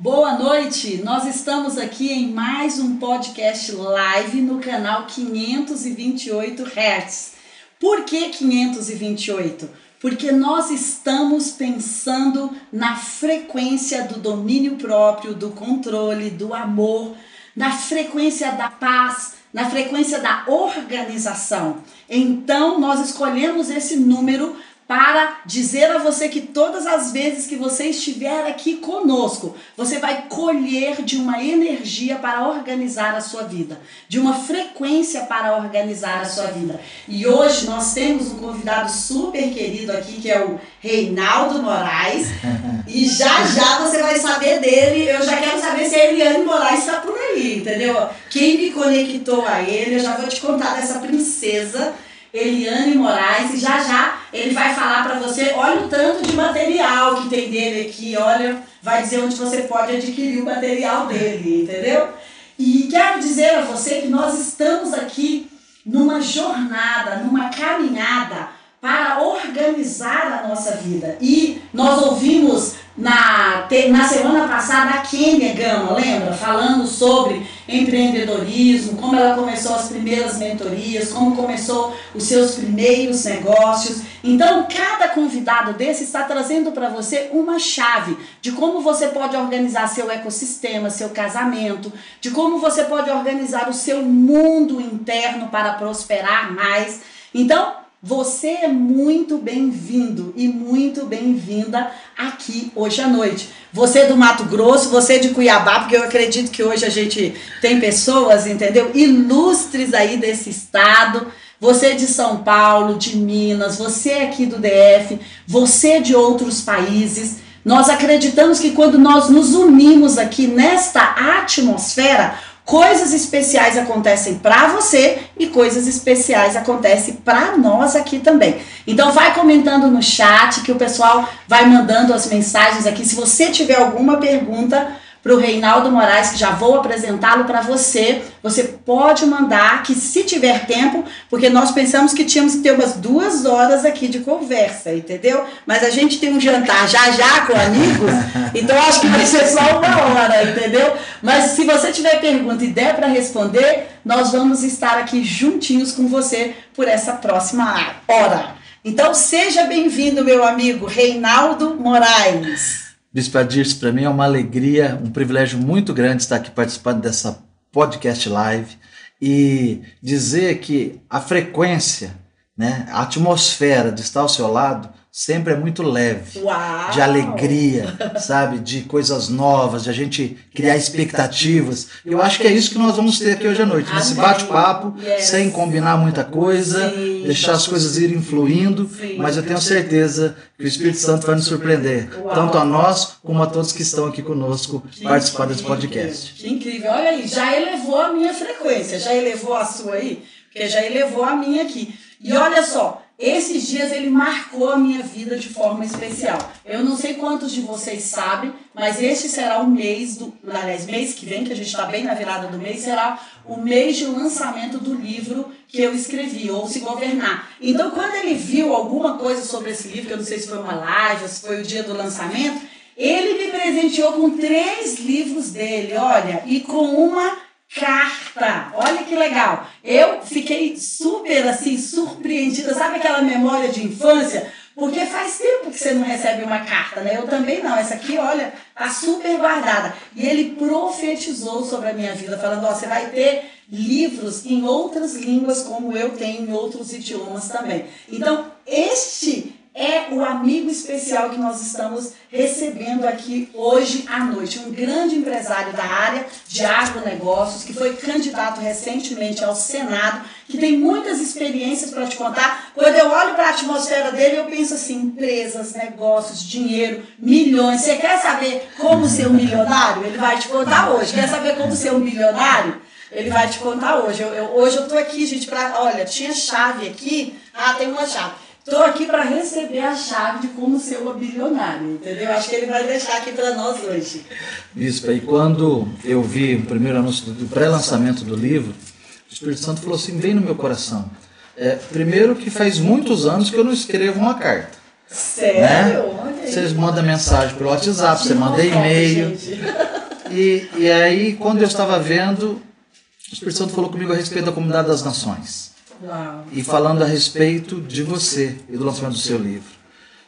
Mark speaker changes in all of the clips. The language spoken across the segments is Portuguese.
Speaker 1: Boa noite! Nós estamos aqui em mais um podcast live no canal 528 Hz. Por que 528? Porque nós estamos pensando na frequência do domínio próprio, do controle, do amor, na frequência da paz, na frequência da organização. Então, nós escolhemos esse número para dizer a você que todas as vezes que você estiver aqui conosco, você vai colher de uma energia para organizar a sua vida, de uma frequência para organizar a sua vida. E hoje nós temos um convidado super querido aqui, que é o Reinaldo Moraes, e já já você vai saber dele. Eu já quero saber se a Eliane Moraes está por aí, entendeu? Quem me conectou a ele, eu já vou te contar dessa princesa Eliane Moraes, e já já ele vai falar para você, olha o tanto de material que tem dele aqui, olha, vai dizer onde você pode adquirir o material dele, entendeu? E quero dizer a você que nós estamos aqui numa jornada, numa caminhada para organizar a nossa vida. E nós ouvimos na, na semana passada a Kênia Gama, lembra? Falando sobre empreendedorismo, como ela começou as primeiras mentorias, como começou os seus primeiros negócios. Então, cada convidado desse está trazendo para você uma chave de como você pode organizar seu ecossistema, seu casamento, de como você pode organizar o seu mundo interno para prosperar mais. Então, você é muito bem-vindo e muito bem-vinda aqui hoje à noite. Você do Mato Grosso, você de Cuiabá, porque eu acredito que hoje a gente tem pessoas, entendeu? Ilustres aí desse estado. Você de São Paulo, de Minas, você aqui do DF, você de outros países. Nós acreditamos que quando nós nos unimos aqui nesta atmosfera, Coisas especiais acontecem para você e coisas especiais acontecem para nós aqui também. Então vai comentando no chat que o pessoal vai mandando as mensagens aqui. Se você tiver alguma pergunta, para o Reinaldo Moraes, que já vou apresentá-lo para você. Você pode mandar, que se tiver tempo, porque nós pensamos que tínhamos que ter umas duas horas aqui de conversa, entendeu? Mas a gente tem um jantar já já com amigos, então acho que vai ser só uma hora, entendeu? Mas se você tiver pergunta e der para responder, nós vamos estar aqui juntinhos com você por essa próxima hora. Então seja bem-vindo, meu amigo Reinaldo Moraes.
Speaker 2: Bispo Adirce, para mim é uma alegria, um privilégio muito grande estar aqui participando dessa podcast live e dizer que a frequência, né, a atmosfera de estar ao seu lado sempre é muito leve,
Speaker 1: Uau.
Speaker 2: de alegria, sabe, de coisas novas, de a gente criar expectativas. Eu acho que é isso que nós vamos ter aqui hoje à noite, nesse bate-papo, sem combinar muita coisa, deixar as coisas irem fluindo, mas eu tenho certeza. que o Espírito Santo vai nos surpreender, tanto a nós como a todos que estão aqui conosco participando desse podcast.
Speaker 1: Que incrível, olha aí, já elevou a minha frequência, já elevou a sua aí, porque já elevou a minha aqui. E olha só, esses dias ele marcou a minha vida de forma especial. Eu não sei quantos de vocês sabem, mas este será o mês do. Aliás, mês que vem, que a gente está bem na virada do mês, será o mês de lançamento do livro que eu escrevi, Ou Se Governar. Então, quando ele viu alguma coisa sobre esse livro, que eu não sei se foi uma live, se foi o dia do lançamento, ele me presenteou com três livros dele, olha, e com uma carta. Olha que legal. Eu fiquei super assim surpreendida, sabe aquela memória de infância? Porque faz tempo que você não recebe uma carta, né? Eu também não. Essa aqui, olha, tá super guardada. E ele profetizou sobre a minha vida, falando: ó, você vai ter livros em outras línguas, como eu tenho em outros idiomas também. Então, este é o amigo especial que nós estamos recebendo aqui hoje à noite. Um grande empresário da área de agronegócios, que foi candidato recentemente ao Senado, que tem muitas experiências para te contar. Quando eu olho para a atmosfera dele, eu penso assim: empresas, negócios, dinheiro, milhões. Você quer saber como ser um milionário? Ele vai te contar hoje. Quer saber como ser um milionário? Ele vai te contar hoje. Eu, eu hoje eu estou aqui, gente, para. Olha, tinha chave aqui. Ah, tem uma chave Estou aqui para receber a chave de como ser uma bilionário, entendeu? Acho que ele vai deixar aqui para nós hoje.
Speaker 2: Isso, e quando eu vi o primeiro anúncio do pré-lançamento do livro, o Espírito Santo falou assim, vem no meu coração. É, primeiro que faz muitos anos que eu não escrevo uma carta.
Speaker 1: Sério?
Speaker 2: Né? Você manda mensagem pelo WhatsApp, você manda e-mail. E, e aí, quando eu estava vendo, o Espírito Santo falou comigo a respeito da comunidade das nações. E falando a respeito de você e do lançamento do seu livro.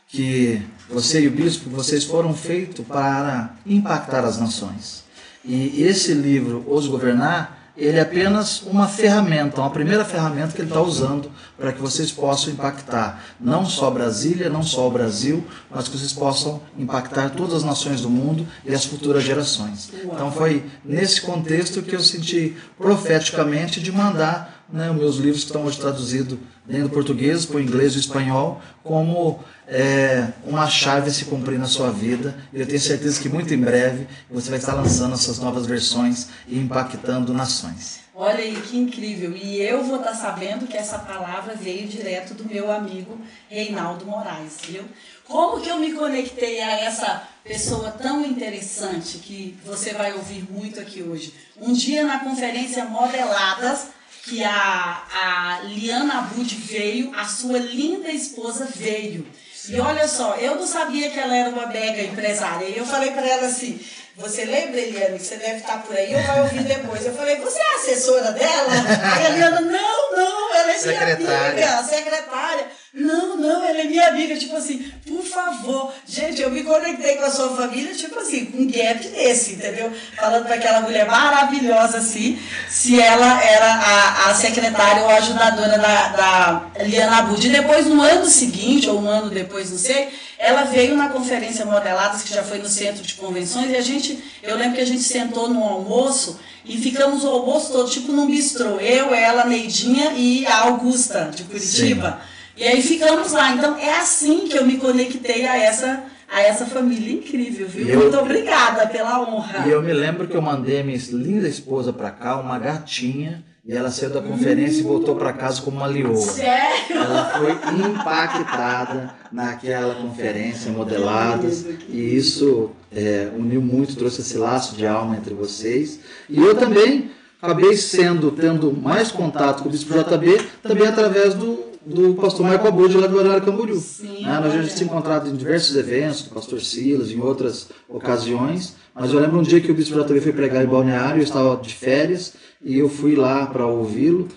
Speaker 2: Que você e o bispo, vocês foram feitos para impactar as nações. E esse livro, Os Governar, ele é apenas uma ferramenta, uma primeira ferramenta que ele está usando para que vocês possam impactar não só Brasília, não só o Brasil, mas que vocês possam impactar todas as nações do mundo e as futuras gerações. Então foi nesse contexto que eu senti profeticamente de mandar né, meus livros estão hoje traduzidos dentro do português, para o inglês e o espanhol, como é, uma chave se cumprir na sua vida. Eu tenho certeza que muito em breve você vai estar lançando essas novas versões e impactando nações.
Speaker 1: Olha aí que incrível. E eu vou estar sabendo que essa palavra veio direto do meu amigo Reinaldo Moraes, viu? Como que eu me conectei a essa pessoa tão interessante que você vai ouvir muito aqui hoje? Um dia na conferência Modeladas, que a, a Liana Abud veio, a sua linda esposa veio. E olha só, eu não sabia que ela era uma mega empresária. E eu falei para ela assim: Você lembra, Eliane, que você deve estar por aí ou vai ouvir depois? Eu falei: Você é assessora dela? Aí a Eliana: Não, não, ela é
Speaker 2: secretária.
Speaker 1: minha amiga, secretária. Não, não, ela é minha amiga. Tipo assim, por favor. Gente, eu me conectei com a sua família, tipo assim, com um gap desse, entendeu? Falando para aquela mulher maravilhosa assim, se ela era a, a secretária ou a ajudadora da, da Liana Abud. E depois, no ano seguinte, ou um ano depois, não sei, ela veio na conferência Modeladas, que já foi no centro de convenções, e a gente, eu lembro que a gente sentou no almoço e ficamos o almoço todo, tipo num bistrô. Eu, ela, Neidinha e a Augusta, de Curitiba. Sim. E aí ficamos lá. Então é assim que eu me conectei a essa a essa família incrível, viu? Eu, Muito obrigada pela honra.
Speaker 2: E eu me lembro que eu mandei a minha linda esposa para cá, uma gatinha, e ela saiu da conferência e voltou para casa como uma leoa.
Speaker 1: Sério?
Speaker 2: Ela foi impactada naquela conferência modeladas e isso é, uniu muito, trouxe esse laço de alma entre vocês. E eu também acabei sendo, tendo mais contato com o Bispo JB, também através do do pastor Michael Abud lá do Horário Camboriú. Sim, né? Nós já tínhamos encontrado em diversos eventos, do pastor Silas, em outras ocasiões, mas eu lembro um dia que o Bispo JB foi pregar em Balneário, eu estava de férias, e eu fui lá para ouvi-lo,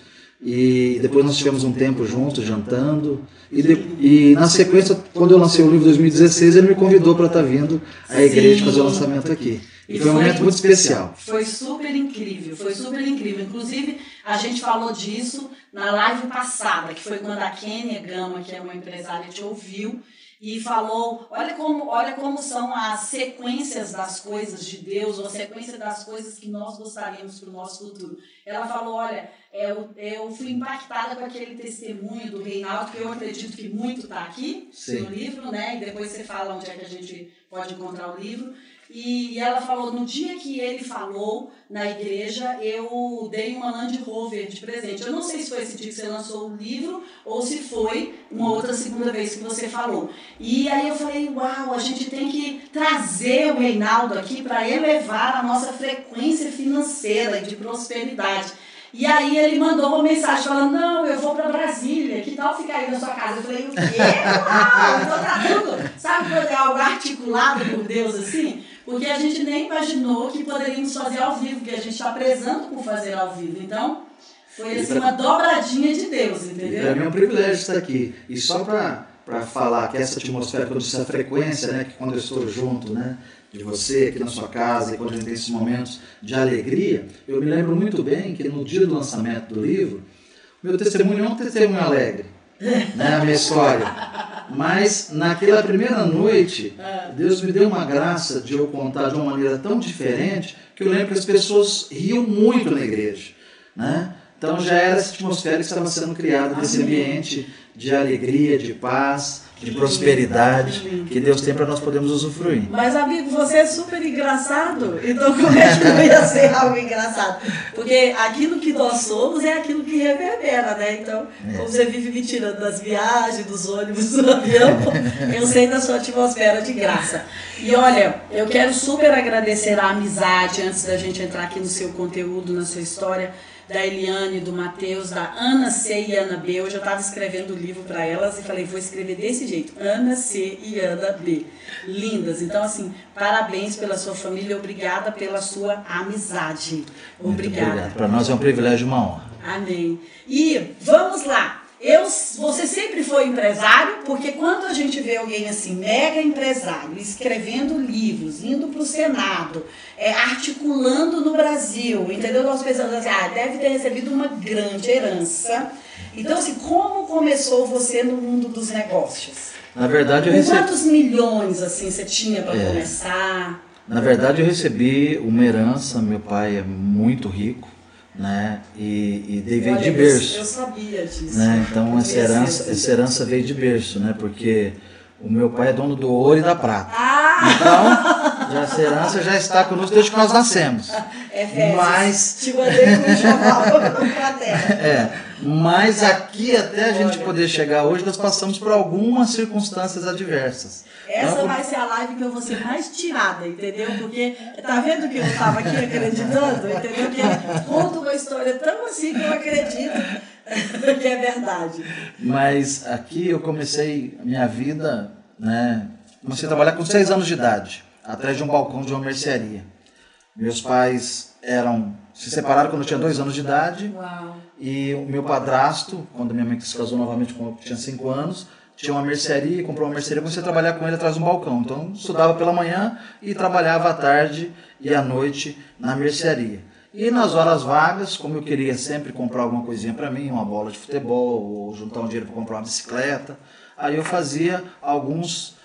Speaker 2: e depois nós tivemos um tempo juntos, jantando, e, de, e, na sequência, quando eu lancei o livro em 2016, ele me convidou para estar vindo à igreja fazer o lançamento aqui. E, foi um momento muito especial.
Speaker 1: Foi super incrível, foi super incrível. Inclusive, a gente falou disso na live passada, que foi quando a Kênia Gama, que é uma empresária, te ouviu e falou: olha como, olha como são as sequências das coisas de Deus, ou a sequência das coisas que nós gostaríamos para o nosso futuro. Ela falou: olha, eu, eu fui impactada com aquele testemunho do Reinaldo, que eu acredito que muito está aqui Sim. no livro, né? E depois você fala onde é que a gente pode encontrar o livro. E, ela falou, no dia que ele falou na igreja, eu dei uma Land Rover de presente. Eu não sei se foi esse dia que você lançou o livro ou se foi uma outra segunda vez que você falou. E aí eu falei, uau, a gente tem que trazer o Reinaldo aqui para elevar a nossa frequência financeira de prosperidade. E aí ele mandou uma mensagem falando, não, eu vou para Brasília, que tal ficar aí na sua casa? Eu falei, o quê? Uau, então tá tudo, sabe quando é algo articulado por Deus assim? Porque a gente nem imaginou que poderíamos fazer ao vivo, que a gente está prezando por fazer ao vivo. Então, foi assim, uma dobradinha de Deus, entendeu?
Speaker 2: Para mim é um privilégio estar aqui. E só para falar que essa atmosfera, quando essa frequência, né, que quando eu estou junto, né, de você aqui na sua casa e quando a gente tem esses momentos de alegria, eu me lembro muito bem que no dia do lançamento do livro, meu testemunho é um testemunho alegre, né, a minha história. Mas naquela primeira noite, Deus me deu uma graça de eu contar de uma maneira tão diferente que eu lembro que as pessoas riam muito na igreja. Né? Então já era essa atmosfera que estava sendo criada nesse ambiente de alegria, de paz, de prosperidade que Deus tem para nós podermos usufruir.
Speaker 1: Mas, amigo, você é super engraçado. Então, como é ia ser algo engraçado? Porque aquilo que nós somos é aquilo que reverbera, né? Então, é. como você vive me tirando das viagens, dos ônibus, do avião, eu sei da sua atmosfera de graça. E olha, eu quero super agradecer a amizade antes da gente entrar aqui no seu conteúdo, na sua história da Eliane, do Matheus, da Ana C e Ana B. Hoje eu estava escrevendo o livro para elas e falei, vou escrever desse jeito, Ana C e Ana B. Lindas. Então, assim, parabéns pela sua família, obrigada pela sua amizade. Obrigada.
Speaker 2: Para nós é um privilégio e uma honra.
Speaker 1: Amém. E vamos lá. Eu, você sempre foi empresário, porque quando a gente vê alguém assim, mega empresário, escrevendo livros, indo para o Senado, é, articulando no Brasil, entendeu? Nós pensamos assim, ah, deve ter recebido uma grande herança. Então, assim, como começou você no mundo dos negócios?
Speaker 2: Na verdade, eu recebi...
Speaker 1: Quantos milhões, assim, você tinha para é. começar?
Speaker 2: Na verdade, eu recebi uma herança, meu pai é muito rico, né? E, e veio de berço.
Speaker 1: Eu sabia disso.
Speaker 2: Né? Então essa herança, essa herança veio de berço, né? Porque o meu pai é dono do ouro e da prata.
Speaker 1: Ah!
Speaker 2: Então, já essa herança já está conosco desde que nós nascemos.
Speaker 1: É fezes.
Speaker 2: Mas...
Speaker 1: Te mandei
Speaker 2: É, mas aqui até a gente poder chegar hoje, nós passamos por algumas circunstâncias adversas.
Speaker 1: Essa vai ser a live que eu vou ser mais tirada, entendeu? Porque tá vendo que eu estava aqui acreditando, entendeu? Que conta uma história tão assim que eu acredito que é verdade.
Speaker 2: Mas aqui eu comecei a minha vida, né? Comecei a trabalhar com seis anos de idade, atrás de um balcão de uma mercearia. Meus pais eram se separaram quando eu tinha dois anos de idade.
Speaker 1: Uau.
Speaker 2: E o meu padrasto, quando minha mãe se casou novamente quando eu tinha cinco anos, tinha uma mercearia, comprou uma mercearia, comecei a trabalhar com ele atrás de um balcão. Então, estudava pela manhã e trabalhava à tarde e à noite na mercearia. E nas horas vagas, como eu queria sempre comprar alguma coisinha para mim, uma bola de futebol, ou juntar um dinheiro para comprar uma bicicleta, aí eu fazia alguns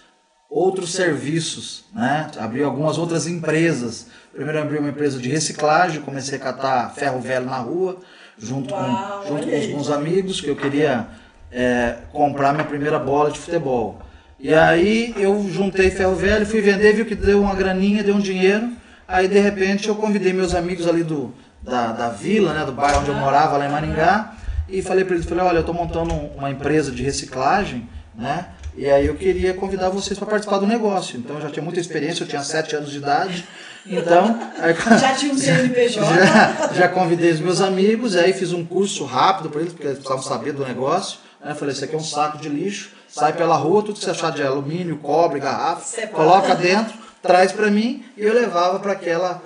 Speaker 2: outros serviços, né? Abri algumas outras empresas. Primeiro abri uma empresa de reciclagem, comecei a catar ferro velho na rua, junto
Speaker 1: Uau,
Speaker 2: com, junto com alguns amigos, que eu queria é, comprar minha primeira bola de futebol. E aí eu juntei ferro velho, fui vender, viu que deu uma graninha, deu um dinheiro. Aí de repente eu convidei meus amigos ali do, da, da vila, né, do bairro onde eu morava, lá em Maringá, e falei para eles, falei, olha, eu estou montando uma empresa de reciclagem, né? E aí eu queria convidar vocês para participar do negócio. Então eu já tinha muita experiência, eu tinha sete anos de idade. Então. Aí,
Speaker 1: já tinha um CNPJ.
Speaker 2: Já, já convidei os meus amigos, aí fiz um curso rápido para eles, porque eles precisavam saber do negócio. Eu falei, isso aqui é um saco de lixo, sai pela rua, tudo que você achar de alumínio, cobre, garrafa, coloca dentro, traz para mim e eu levava para aquela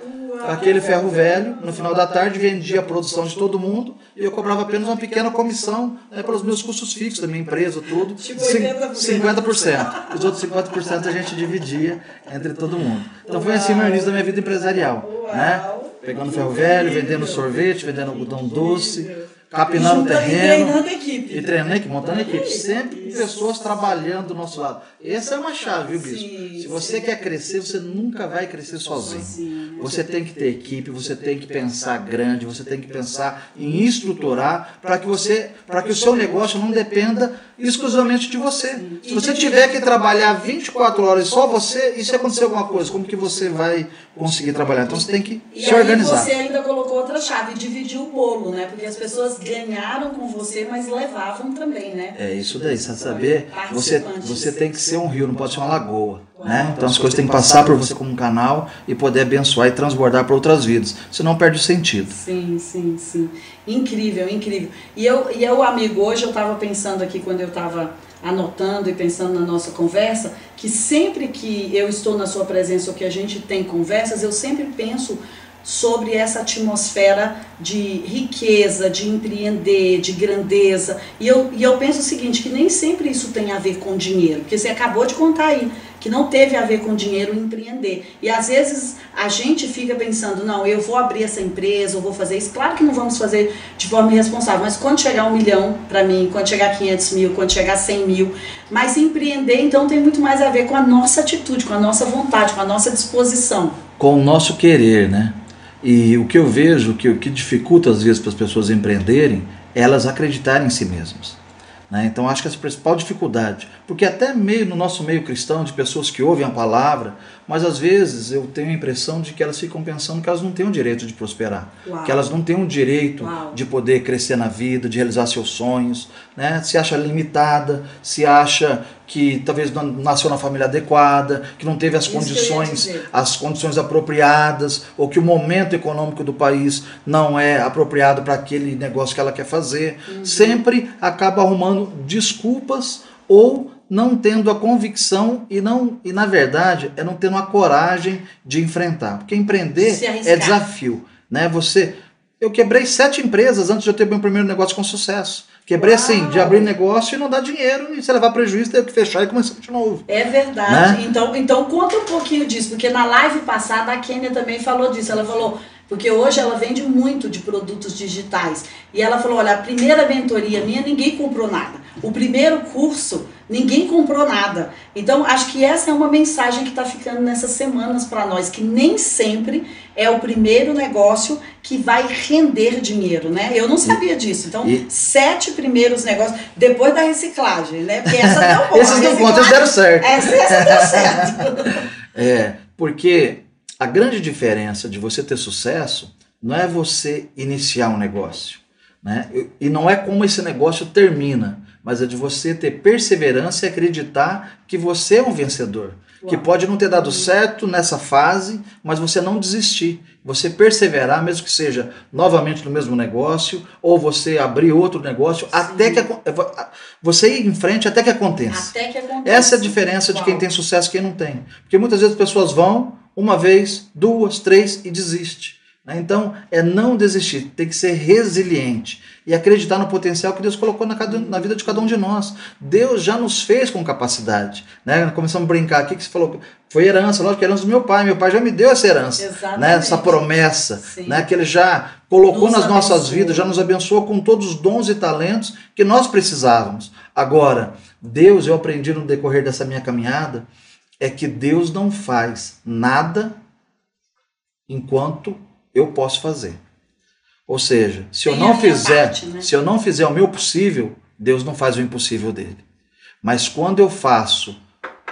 Speaker 2: aquele ferro velho, no final da tarde vendia a produção de todo mundo e eu cobrava apenas uma pequena comissão né, pelos meus custos fixos da minha empresa, tudo.
Speaker 1: Tipo 50%.
Speaker 2: Os outros 50% a gente dividia entre todo mundo. Então foi assim o início da minha vida empresarial. Né? Pegando ferro velho, vendendo sorvete, vendendo algodão doce capinando o terreno.
Speaker 1: E treinando equipe.
Speaker 2: E treinando equipe, montando equipe. Sempre pessoas trabalhando do nosso lado. Essa é uma chave, viu, Bispo? Se você quer crescer, você nunca vai crescer sozinho. Você tem que ter equipe, você tem que pensar grande, você tem que pensar em estruturar para que você, para que o seu negócio não dependa exclusivamente de você. Se você tiver que trabalhar 24 horas só você, e se acontecer alguma coisa, como que você vai conseguir trabalhar? Então você tem que se organizar.
Speaker 1: E você ainda colocou outra chave, dividir o bolo, né? Porque as pessoas ganharam com você, mas levavam também, né?
Speaker 2: É isso daí, você saber, você, você tem que ser um rio, não pode ser uma lagoa. Né? Então as coisas têm que passar por você como um canal e poder abençoar e transbordar para outras vidas. Senão perde o sentido.
Speaker 1: Sim, sim, sim. Incrível, incrível. E eu, e eu amigo, hoje eu estava pensando aqui quando eu estava anotando e pensando na nossa conversa, que sempre que eu estou na sua presença ou que a gente tem conversas, eu sempre penso sobre essa atmosfera de riqueza, de empreender, de grandeza. E eu, e eu penso o seguinte, que nem sempre isso tem a ver com dinheiro, porque você acabou de contar aí, que não teve a ver com dinheiro empreender. E às vezes a gente fica pensando, não, eu vou abrir essa empresa, eu vou fazer isso. Claro que não vamos fazer de forma irresponsável, mas quando chegar um milhão para mim, quando chegar 500 mil, quando chegar 100 mil, mas empreender então tem muito mais a ver com a nossa atitude, com a nossa vontade, com a nossa disposição.
Speaker 2: Com o nosso querer, né? E o que eu vejo que o que dificulta às vezes para as pessoas empreenderem é elas acreditarem em si mesmas. Né? Então acho que essa é a principal dificuldade, porque até meio no nosso meio cristão de pessoas que ouvem a palavra, mas às vezes eu tenho a impressão de que elas ficam pensando que elas não têm o direito de prosperar,
Speaker 1: Uau.
Speaker 2: que elas não têm o direito
Speaker 1: Uau.
Speaker 2: de poder crescer na vida, de realizar seus sonhos, né? Se acha limitada, se acha que talvez não nasceu na família adequada, que não teve as
Speaker 1: Isso
Speaker 2: condições, as condições apropriadas, ou que o momento econômico do país não é apropriado para aquele negócio que ela quer fazer.
Speaker 1: Uhum.
Speaker 2: Sempre acaba arrumando desculpas ou não tendo a convicção e não e na verdade é não tendo a coragem de enfrentar. Porque empreender é desafio, né? Você eu quebrei sete empresas antes de eu ter meu primeiro negócio com sucesso. Quebrei assim, de abrir negócio e não dar dinheiro, e você levar prejuízo, ter que fechar e começar de novo.
Speaker 1: É verdade.
Speaker 2: Né?
Speaker 1: Então, então conta um pouquinho disso, porque na live passada a Kênia também falou disso. Ela falou, porque hoje ela vende muito de produtos digitais. E ela falou: olha, a primeira mentoria minha, ninguém comprou nada. O primeiro curso, ninguém comprou nada. Então, acho que essa é uma mensagem que está ficando nessas semanas para nós, que nem sempre é o primeiro negócio que vai render dinheiro, né? Eu não sabia disso. Então,
Speaker 2: e-
Speaker 1: sete primeiros negócios, depois da reciclagem, né? Porque essa não boa.
Speaker 2: Esses não contam, deram certo.
Speaker 1: essa, essa deu certo.
Speaker 2: É, porque a grande diferença de você ter sucesso não é você iniciar um negócio, né? E não é como esse negócio termina, mas é de você ter perseverança e acreditar que você é um vencedor. Que
Speaker 1: Uau.
Speaker 2: pode não ter dado certo nessa fase, mas você não desistir. Você perseverar, mesmo que seja novamente no mesmo negócio, ou você abrir outro negócio, até que você ir em frente até que aconteça.
Speaker 1: Até que acontece.
Speaker 2: Essa é a diferença de quem
Speaker 1: Uau.
Speaker 2: tem sucesso e quem não tem. Porque muitas vezes as pessoas vão uma vez, duas, três e desiste. né? Então, é não desistir, tem que ser resiliente e acreditar no potencial que Deus colocou na, cada- na vida de cada um de nós. Deus já nos fez com capacidade. Né? Começamos a brincar aqui que você falou, foi herança, lógico que é herança do meu pai, meu pai já me deu essa herança,
Speaker 1: Exatamente.
Speaker 2: né? essa promessa,
Speaker 1: Sim.
Speaker 2: né? que ele já colocou
Speaker 1: Nos
Speaker 2: nas nossas
Speaker 1: abençoou.
Speaker 2: vidas, já nos abençoou com todos os dons e talentos que nós precisávamos. Agora, Deus, eu aprendi no decorrer dessa minha caminhada, é que Deus não faz nada enquanto eu posso fazer. Ou seja, se eu
Speaker 1: Tem
Speaker 2: não fizer,
Speaker 1: parte, né?
Speaker 2: se eu não fizer o meu possível, Deus não faz o impossível dele. Mas quando eu faço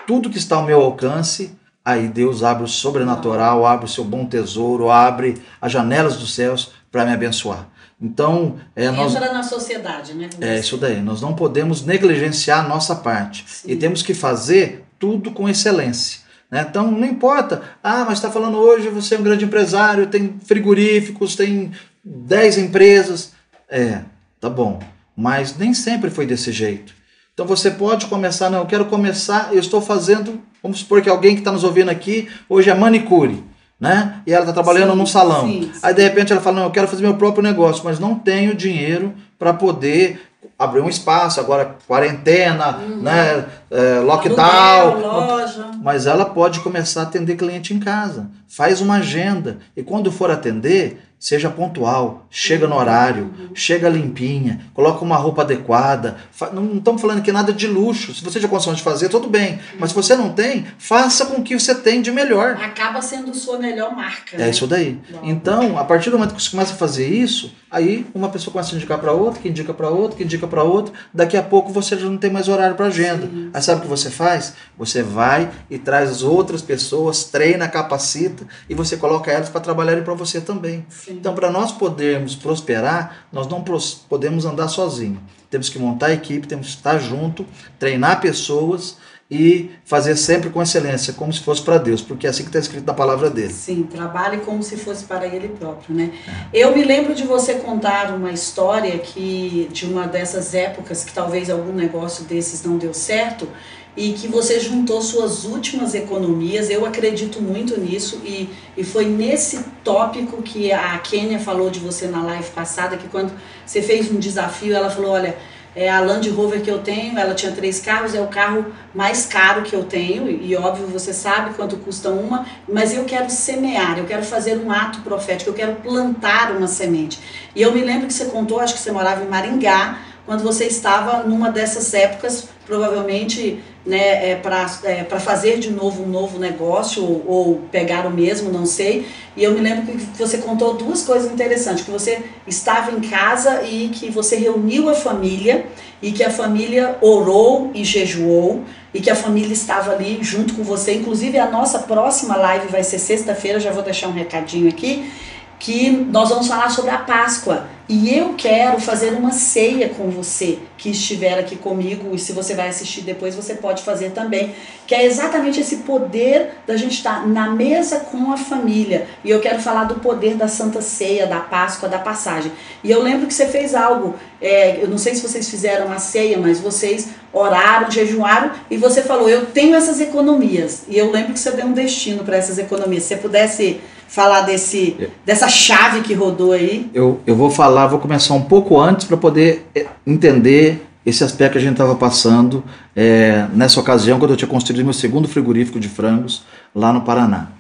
Speaker 2: tudo que está ao meu alcance, aí Deus abre o sobrenatural, abre o seu bom tesouro, abre as janelas dos céus para me abençoar. Então, é, nós,
Speaker 1: Entra na sociedade, né?
Speaker 2: é isso daí. Nós não podemos negligenciar a nossa parte.
Speaker 1: Sim.
Speaker 2: E temos que fazer tudo com excelência. né? Então, não importa. Ah, mas está falando hoje, você é um grande empresário, tem frigoríficos, tem 10 empresas. É, tá bom. Mas nem sempre foi desse jeito. Então você pode começar, não, eu quero começar, eu estou fazendo, vamos supor que alguém que está nos ouvindo aqui hoje é manicure, né? E ela está trabalhando
Speaker 1: Sim,
Speaker 2: num salão.
Speaker 1: sim, sim.
Speaker 2: Aí de repente ela fala, não, eu quero fazer meu próprio negócio, mas não tenho dinheiro para poder abrir um espaço, agora quarentena, né? é, lockdown.
Speaker 1: Aluguel, loja.
Speaker 2: Mas ela pode começar a atender cliente em casa. Faz uma agenda. E quando for atender, seja pontual, chega no horário, chega limpinha, coloca uma roupa adequada. Não estamos falando aqui nada de luxo. Se você já condições de fazer, tudo bem. Mas se você não tem, faça com o que você tem de melhor.
Speaker 1: Acaba sendo sua melhor marca.
Speaker 2: É
Speaker 1: né?
Speaker 2: isso daí.
Speaker 1: Uau.
Speaker 2: Então, a partir do momento que você começa a fazer isso, aí uma pessoa começa a indicar para outra, que indica para outra, que indica para outra. Daqui a pouco você já não tem mais horário para agenda.
Speaker 1: Sim,
Speaker 2: Aí sabe o que você faz? Você vai e traz as outras pessoas, treina, capacita e você coloca elas para trabalharem para você também.
Speaker 1: Sim.
Speaker 2: Então, para nós podermos prosperar, nós não podemos andar sozinhos. Temos que montar a equipe, temos que estar junto, treinar pessoas e fazer sempre com excelência, como se fosse para Deus, porque é assim que está escrito na palavra dele.
Speaker 1: Sim, trabalhe como se fosse para ele próprio, né? Eu me lembro de você contar uma história que de uma dessas épocas que talvez algum negócio desses não deu certo e que você juntou suas últimas economias. Eu acredito muito nisso e, e foi nesse tópico que a Kênia falou de você na live passada, que quando você fez um desafio, ela falou, olha, é a Land Rover que eu tenho, ela tinha três carros, é o carro mais caro que eu tenho, e óbvio você sabe quanto custa uma, mas eu quero semear, eu quero fazer um ato profético, eu quero plantar uma semente. E eu me lembro que você contou, acho que você morava em Maringá, quando você estava numa dessas épocas, provavelmente né, é, para é, fazer de novo um novo negócio ou, ou pegar o mesmo, não sei. E eu me lembro que você contou duas coisas interessantes, que você estava em casa e que você reuniu a família e que a família orou e jejuou e que a família estava ali junto com você. Inclusive a nossa próxima live vai ser sexta-feira, já vou deixar um recadinho aqui que nós vamos falar sobre a Páscoa. E eu quero fazer uma ceia com você que estiver aqui comigo, e se você vai assistir depois, você pode fazer também, que é exatamente esse poder da gente estar na mesa com a família. E eu quero falar do poder da Santa Ceia, da Páscoa, da passagem. E eu lembro que você fez algo, é, eu não sei se vocês fizeram a ceia, mas vocês oraram, jejuaram, e você falou: Eu tenho essas economias. E eu lembro que você deu um destino para essas economias. Se você pudesse falar desse, dessa chave que rodou aí?
Speaker 2: Eu, eu vou falar, vou começar um pouco antes para poder é, entender esse aspecto que a gente estava passando é, nessa ocasião, quando eu tinha construído meu segundo frigorífico de frangos lá no Paraná.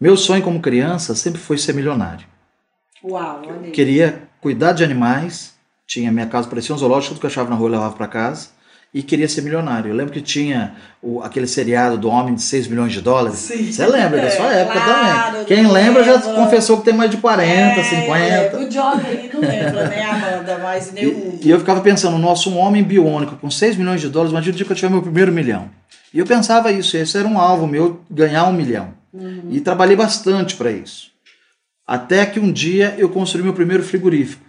Speaker 2: Meu sonho como criança sempre foi ser milionário.
Speaker 1: Uau, olha
Speaker 2: Queria cuidar de animais, tinha minha casa, parecia um zoológico, tudo que eu achava na rua eu levava para casa e queria ser milionário. Eu lembro que tinha o, aquele seriado do Homem de 6 milhões de dólares. Você lembra da sua época claro, também. Quem lembra já confessou que tem mais de 40, é, 50.
Speaker 1: É, o aí não lembra, né, Amanda? Mas nem
Speaker 2: o... E eu ficava pensando, nossa, um homem biônico com 6 milhões de dólares, imagina o dia que eu tiver meu primeiro milhão. E eu pensava isso, esse era um alvo meu, ganhar um milhão. Uhum. E trabalhei bastante para isso. Até que um dia eu construí meu primeiro frigorífico.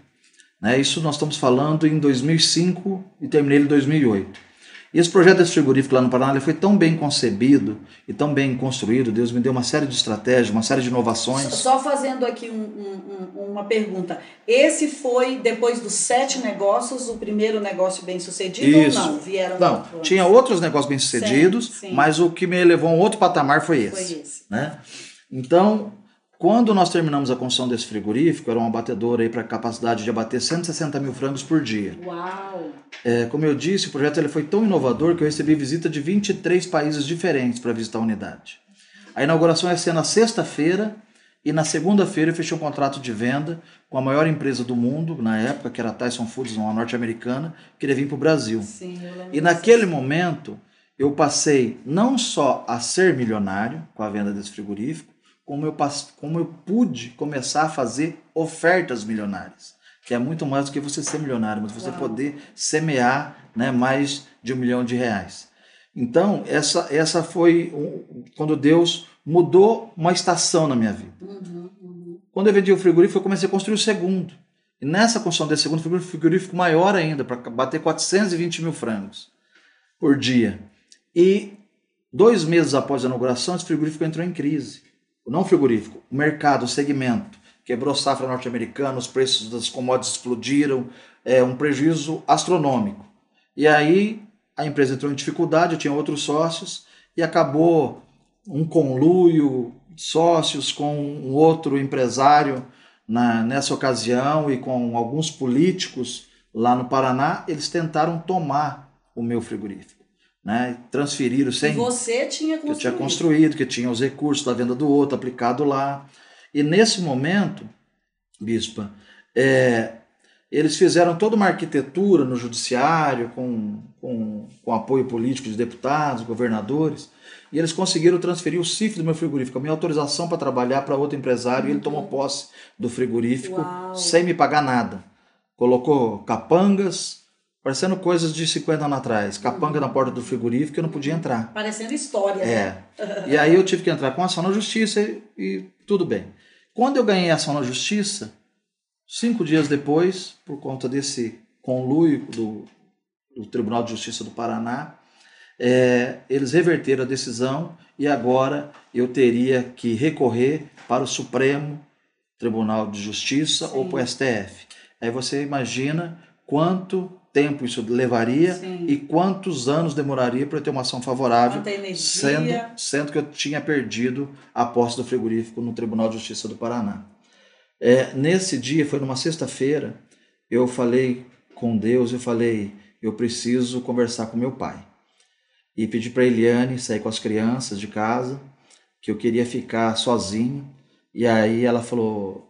Speaker 2: Né? Isso nós estamos falando em 2005 e terminei ele em 2008. E esse projeto desse frigorífico lá no Paraná foi tão bem concebido e tão bem construído, Deus me deu uma série de estratégias, uma série de inovações.
Speaker 1: Só fazendo aqui um, um, uma pergunta. Esse foi, depois dos sete negócios, o primeiro negócio bem sucedido Isso. ou não? Vieram
Speaker 2: não, tinha outros negócios bem sucedidos, sim, sim. mas o que me levou a um outro patamar foi esse. Foi esse. Né? Então, quando nós terminamos a construção desse frigorífico, era um abatedor aí para capacidade de abater 160 mil frangos por dia.
Speaker 1: Uau!
Speaker 2: É, como eu disse, o projeto ele foi tão inovador que eu recebi visita de 23 países diferentes para visitar a unidade. A inauguração ia ser na sexta-feira e na segunda-feira eu fechei um contrato de venda com a maior empresa do mundo, na época, que era a Tyson Foods, uma norte-americana, que queria vir para o Brasil.
Speaker 1: Sim,
Speaker 2: e naquele momento eu passei não só a ser milionário com a venda desse frigorífico, como eu, como eu pude começar a fazer ofertas milionárias. Que é muito mais do que você ser milionário, mas você Uau. poder semear né, mais de um milhão de reais. Então, essa, essa foi um, quando Deus mudou uma estação na minha vida. Uhum, uhum. Quando eu vendi o frigorífico, eu comecei a construir o segundo. E nessa construção desse segundo frigorífico, frigorífico maior ainda, para bater 420 mil frangos por dia. E dois meses após a inauguração, esse frigorífico entrou em crise não frigorífico, o mercado, o segmento, quebrou safra norte-americana, os preços das commodities explodiram, é um prejuízo astronômico. E aí a empresa entrou em dificuldade, tinha outros sócios e acabou um conluio, sócios com um outro empresário na, nessa ocasião e com alguns políticos lá no Paraná, eles tentaram tomar o meu frigorífico né? Transferiram sem.
Speaker 1: Você tinha construído.
Speaker 2: Que eu tinha construído, que tinha os recursos da venda do outro aplicado lá. E nesse momento, bispa, é, eles fizeram toda uma arquitetura no judiciário, com, com, com apoio político de deputados, governadores, e eles conseguiram transferir o CIF do meu frigorífico, a minha autorização para trabalhar para outro empresário, uhum. e ele tomou posse do frigorífico Uau. sem me pagar nada. Colocou capangas, Parecendo coisas de 50 anos atrás. Capanga na porta do frigorífico eu não podia entrar.
Speaker 1: Parecendo história.
Speaker 2: É. Né? E aí eu tive que entrar com ação na justiça e, e tudo bem. Quando eu ganhei ação na justiça, cinco dias depois, por conta desse conluio do, do Tribunal de Justiça do Paraná, é, eles reverteram a decisão e agora eu teria que recorrer para o Supremo Tribunal de Justiça Sim. ou para o STF. Aí você imagina quanto tempo isso levaria Sim. e quantos anos demoraria para ter uma ação favorável, sendo, sendo que eu tinha perdido a posse do frigorífico no Tribunal de Justiça do Paraná. É, nesse dia, foi numa sexta-feira, eu falei com Deus, eu falei, eu preciso conversar com meu pai. E pedi para Eliane sair com as crianças de casa, que eu queria ficar sozinho. E aí ela falou,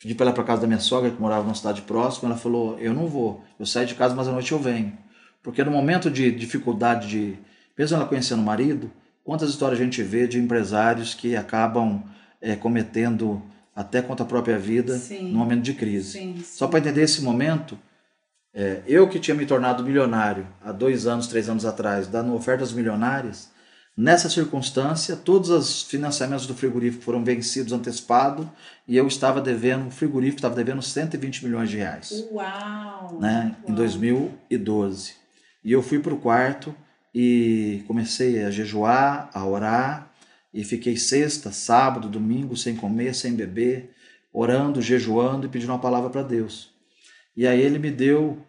Speaker 2: Pedi para ela para casa da minha sogra, que morava numa cidade próxima. Ela falou: Eu não vou, eu saio de casa, mas à noite eu venho. Porque no momento de dificuldade, de mesmo ela conhecendo o marido, quantas histórias a gente vê de empresários que acabam é, cometendo até contra a própria vida sim. no momento de crise. Sim, sim. Só para entender esse momento, é, eu que tinha me tornado milionário há dois anos, três anos atrás, dando ofertas milionárias, Nessa circunstância, todos os financiamentos do frigorífico foram vencidos antecipado e eu estava devendo, o frigorífico estava devendo 120 milhões de reais.
Speaker 1: Uau!
Speaker 2: Né,
Speaker 1: Uau.
Speaker 2: Em 2012. E eu fui para o quarto e comecei a jejuar, a orar, e fiquei sexta, sábado, domingo sem comer, sem beber, orando, jejuando e pedindo uma palavra para Deus. E aí ele me deu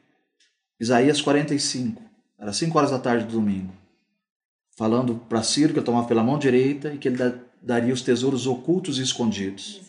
Speaker 2: Isaías 45, era 5 horas da tarde do domingo falando para Ciro que ele tomava pela mão direita e que ele daria os tesouros ocultos e escondidos.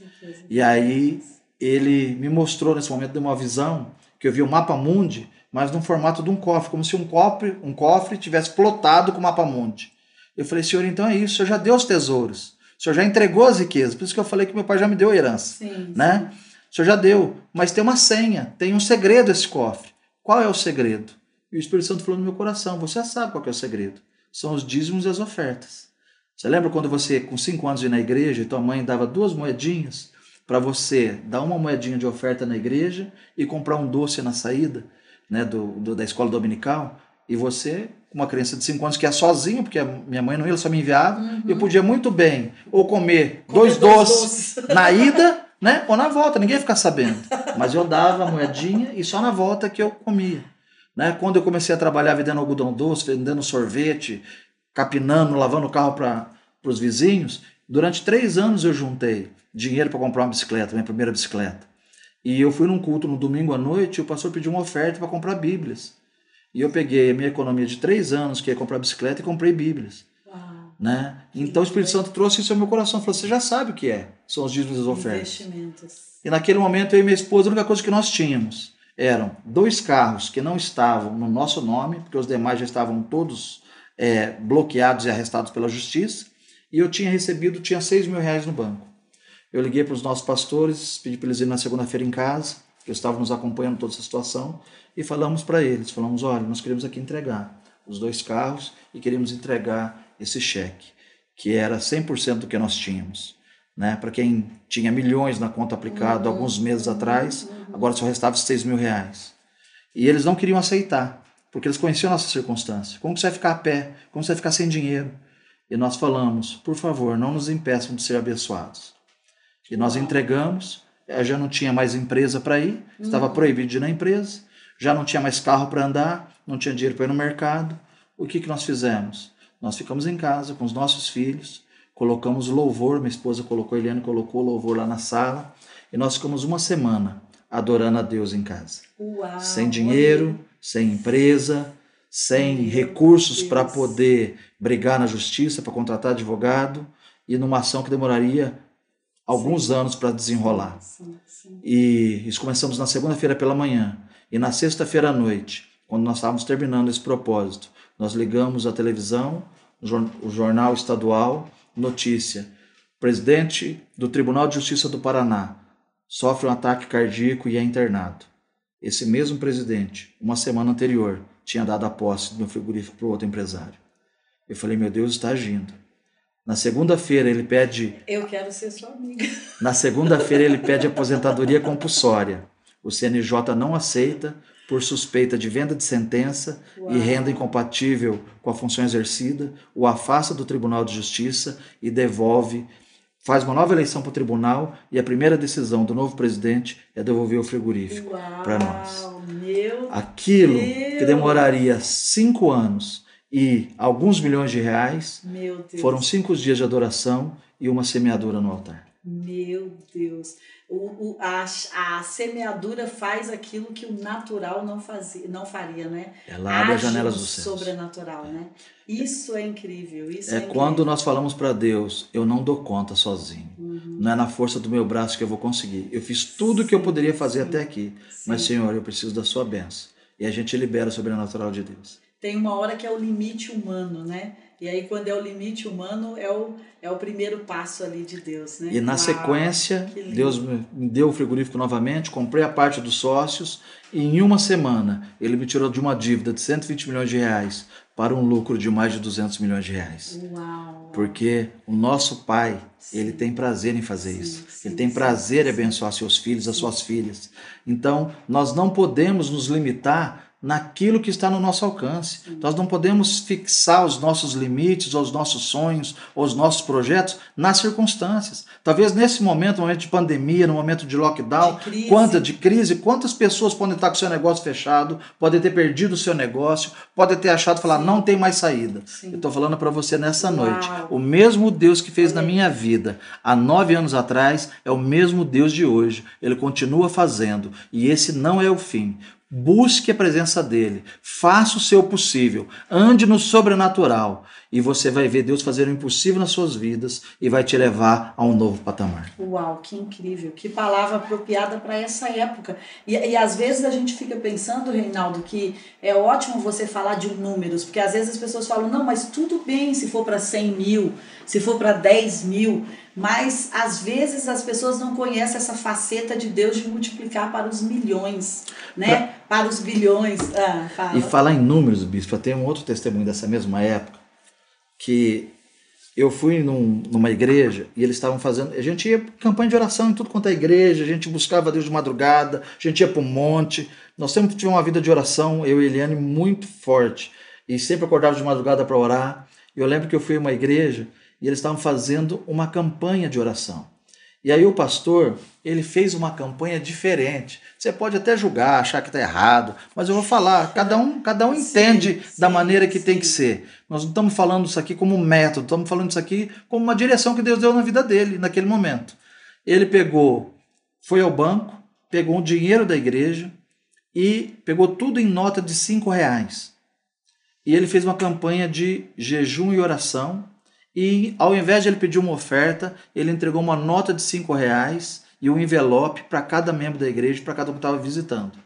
Speaker 2: E aí ele me mostrou nesse momento de uma visão que eu vi o mapa mundi, mas no formato de um cofre, como se um cofre, um cofre tivesse plotado com o mapa mundi. Eu falei, senhor, então é isso, o senhor já deu os tesouros, o senhor já entregou as riquezas, por isso que eu falei que meu pai já me deu a herança,
Speaker 1: sim,
Speaker 2: né?
Speaker 1: Sim.
Speaker 2: O senhor já deu, mas tem uma senha, tem um segredo esse cofre. Qual é o segredo? E o Espírito Santo falou no meu coração, você sabe qual é o segredo são os dízimos e as ofertas. Você lembra quando você, com cinco anos, ia na igreja e tua mãe dava duas moedinhas para você dar uma moedinha de oferta na igreja e comprar um doce na saída né, do, do da escola dominical? E você, uma criança de 5 anos que é sozinha, porque a minha mãe não ia, ela só me enviava, uhum. eu podia muito bem ou comer, comer dois, dois doces, doces na ida né, ou na volta, ninguém ia ficar sabendo. Mas eu dava a moedinha e só na volta que eu comia. Né? Quando eu comecei a trabalhar vendendo algodão doce, vendendo sorvete, capinando, lavando o carro para os vizinhos, durante três anos eu juntei dinheiro para comprar uma bicicleta, minha primeira bicicleta. E eu fui num culto no domingo à noite e o pastor pediu uma oferta para comprar Bíblias. E eu peguei a minha economia de três anos, que ia comprar bicicleta, e comprei Bíblias. Uau. Né? Então o Espírito Santo trouxe isso ao meu coração. Falou: você já sabe o que é, são os dízimos e as ofertas. E naquele momento eu e minha esposa, a única coisa que nós tínhamos eram dois carros que não estavam no nosso nome, porque os demais já estavam todos é, bloqueados e arrestados pela justiça, e eu tinha recebido, tinha seis mil reais no banco. Eu liguei para os nossos pastores, pedi para eles irem na segunda-feira em casa, que estavam nos acompanhando toda essa situação, e falamos para eles, falamos, olha, nós queremos aqui entregar os dois carros e queremos entregar esse cheque, que era 100% do que nós tínhamos. Né? Para quem tinha milhões na conta aplicada uhum. alguns meses atrás, agora só restava 6 mil reais. E eles não queriam aceitar, porque eles conheciam a nossa circunstância. Como você vai ficar a pé? Como você vai ficar sem dinheiro? E nós falamos, por favor, não nos impeçam de ser abençoados. E nós entregamos, eh, já não tinha mais empresa para ir, estava uhum. proibido de ir na empresa, já não tinha mais carro para andar, não tinha dinheiro para ir no mercado. O que, que nós fizemos? Nós ficamos em casa com os nossos filhos, colocamos louvor, minha esposa colocou, Eliane colocou louvor lá na sala, e nós ficamos uma semana adorando a Deus em casa.
Speaker 1: Uau,
Speaker 2: sem dinheiro, sem empresa, sem recursos para poder brigar na justiça, para contratar advogado, e numa ação que demoraria alguns sim. anos para desenrolar.
Speaker 1: Sim, sim.
Speaker 2: E isso começamos na segunda-feira pela manhã. E na sexta-feira à noite, quando nós estávamos terminando esse propósito, nós ligamos a televisão, o jornal estadual, Notícia: presidente do Tribunal de Justiça do Paraná sofre um ataque cardíaco e é internado. Esse mesmo presidente, uma semana anterior, tinha dado a posse do meu frigorífico para outro empresário. Eu falei: meu Deus, está agindo. Na segunda-feira ele pede.
Speaker 1: Eu quero ser sua amiga.
Speaker 2: Na segunda-feira ele pede aposentadoria compulsória. O CNJ não aceita por suspeita de venda de sentença Uau. e renda incompatível com a função exercida, o afasta do Tribunal de Justiça e devolve, faz uma nova eleição para o tribunal e a primeira decisão do novo presidente é devolver o frigorífico para nós. Aquilo
Speaker 1: Deus.
Speaker 2: que demoraria cinco anos e alguns milhões de reais foram cinco dias de adoração e uma semeadura no altar.
Speaker 1: Meu Deus. O, o, a, a semeadura faz aquilo que o natural não, fazia, não faria, né?
Speaker 2: Ela abre as janelas do céu.
Speaker 1: sobrenatural, né? Isso é incrível. Isso
Speaker 2: é,
Speaker 1: é
Speaker 2: quando
Speaker 1: incrível.
Speaker 2: nós falamos para Deus, eu não dou conta sozinho.
Speaker 1: Uhum.
Speaker 2: Não é na força do meu braço que eu vou conseguir. Eu fiz tudo o que eu poderia fazer
Speaker 1: sim,
Speaker 2: até aqui.
Speaker 1: Sim.
Speaker 2: Mas, Senhor, eu preciso da sua bênção. E a gente libera o sobrenatural de Deus.
Speaker 1: Tem uma hora que é o limite humano, né? E aí, quando é o limite humano, é o, é o primeiro passo ali de Deus, né?
Speaker 2: E na
Speaker 1: Uau,
Speaker 2: sequência, Deus me deu o frigorífico novamente, comprei a parte dos sócios e em uma semana ele me tirou de uma dívida de 120 milhões de reais para um lucro de mais de 200 milhões de reais.
Speaker 1: Uau.
Speaker 2: Porque o nosso pai, sim. ele tem prazer em fazer
Speaker 1: sim,
Speaker 2: isso.
Speaker 1: Sim,
Speaker 2: ele tem prazer em abençoar seus filhos, as suas filhas. Então, nós não podemos nos limitar naquilo que está no nosso alcance. Nós não podemos fixar os nossos limites, os nossos sonhos, os nossos projetos nas circunstâncias. Talvez nesse momento, no momento de pandemia, no momento de lockdown, de crise. quanta de crise, quantas pessoas podem estar com o seu negócio fechado, podem ter perdido o seu negócio, podem ter achado falar Sim. não tem mais saída. Sim. Eu estou falando para você nessa Uau. noite. O mesmo Deus que fez Olha. na minha vida há nove anos atrás é o mesmo Deus de hoje. Ele continua fazendo e esse não é o fim. Busque a presença dele, faça o seu possível, ande no sobrenatural. E você vai ver Deus fazer o impossível nas suas vidas e vai te levar a um novo patamar.
Speaker 1: Uau, que incrível, que palavra apropriada para essa época. E, e às vezes a gente fica pensando, Reinaldo, que é ótimo você falar de números, porque às vezes as pessoas falam, não, mas tudo bem se for para 100 mil, se for para 10 mil, mas às vezes as pessoas não conhecem essa faceta de Deus de multiplicar para os milhões, né? Pra... Para os bilhões. Ah,
Speaker 2: fala. E falar em números, bispo, tem um outro testemunho dessa mesma época que eu fui num, numa igreja e eles estavam fazendo. A gente ia campanha de oração em tudo quanto é igreja, a gente buscava Deus de madrugada, a gente ia para o monte. Nós sempre tivemos uma vida de oração, eu e Eliane, muito forte. E sempre acordava de madrugada para orar. E eu lembro que eu fui a uma igreja e eles estavam fazendo uma campanha de oração. E aí o pastor, ele fez uma campanha diferente. Você pode até julgar, achar que está errado, mas eu vou falar, cada um, cada um entende sim, da maneira que sim. tem que ser. Nós não estamos falando isso aqui como método, estamos falando isso aqui como uma direção que Deus deu na vida dele, naquele momento. Ele pegou, foi ao banco, pegou o dinheiro da igreja e pegou tudo em nota de cinco reais. E ele fez uma campanha de jejum e oração e ao invés de ele pedir uma oferta, ele entregou uma nota de cinco reais e um envelope para cada membro da igreja, para cada um que estava visitando.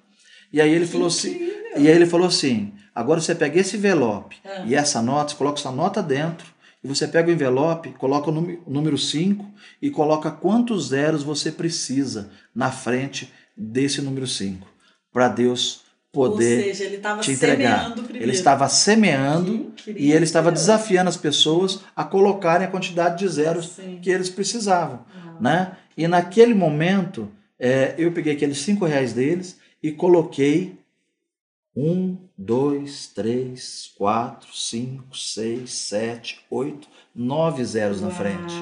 Speaker 2: E aí ele falou assim, e aí ele falou assim: agora você pega esse envelope ah. e essa nota, você coloca essa nota dentro e você pega o envelope, coloca o número 5 e coloca quantos zeros você precisa na frente desse número 5 para Deus poder
Speaker 1: seja, ele
Speaker 2: te entregar. Ele estava semeando e ele estava desafiando as pessoas a colocarem a quantidade de zeros Sim. que eles precisavam. Ah. Né? E naquele momento, é, eu peguei aqueles cinco reais deles e coloquei um, dois, três, quatro, cinco, seis, sete, oito, nove zeros Uau. na frente,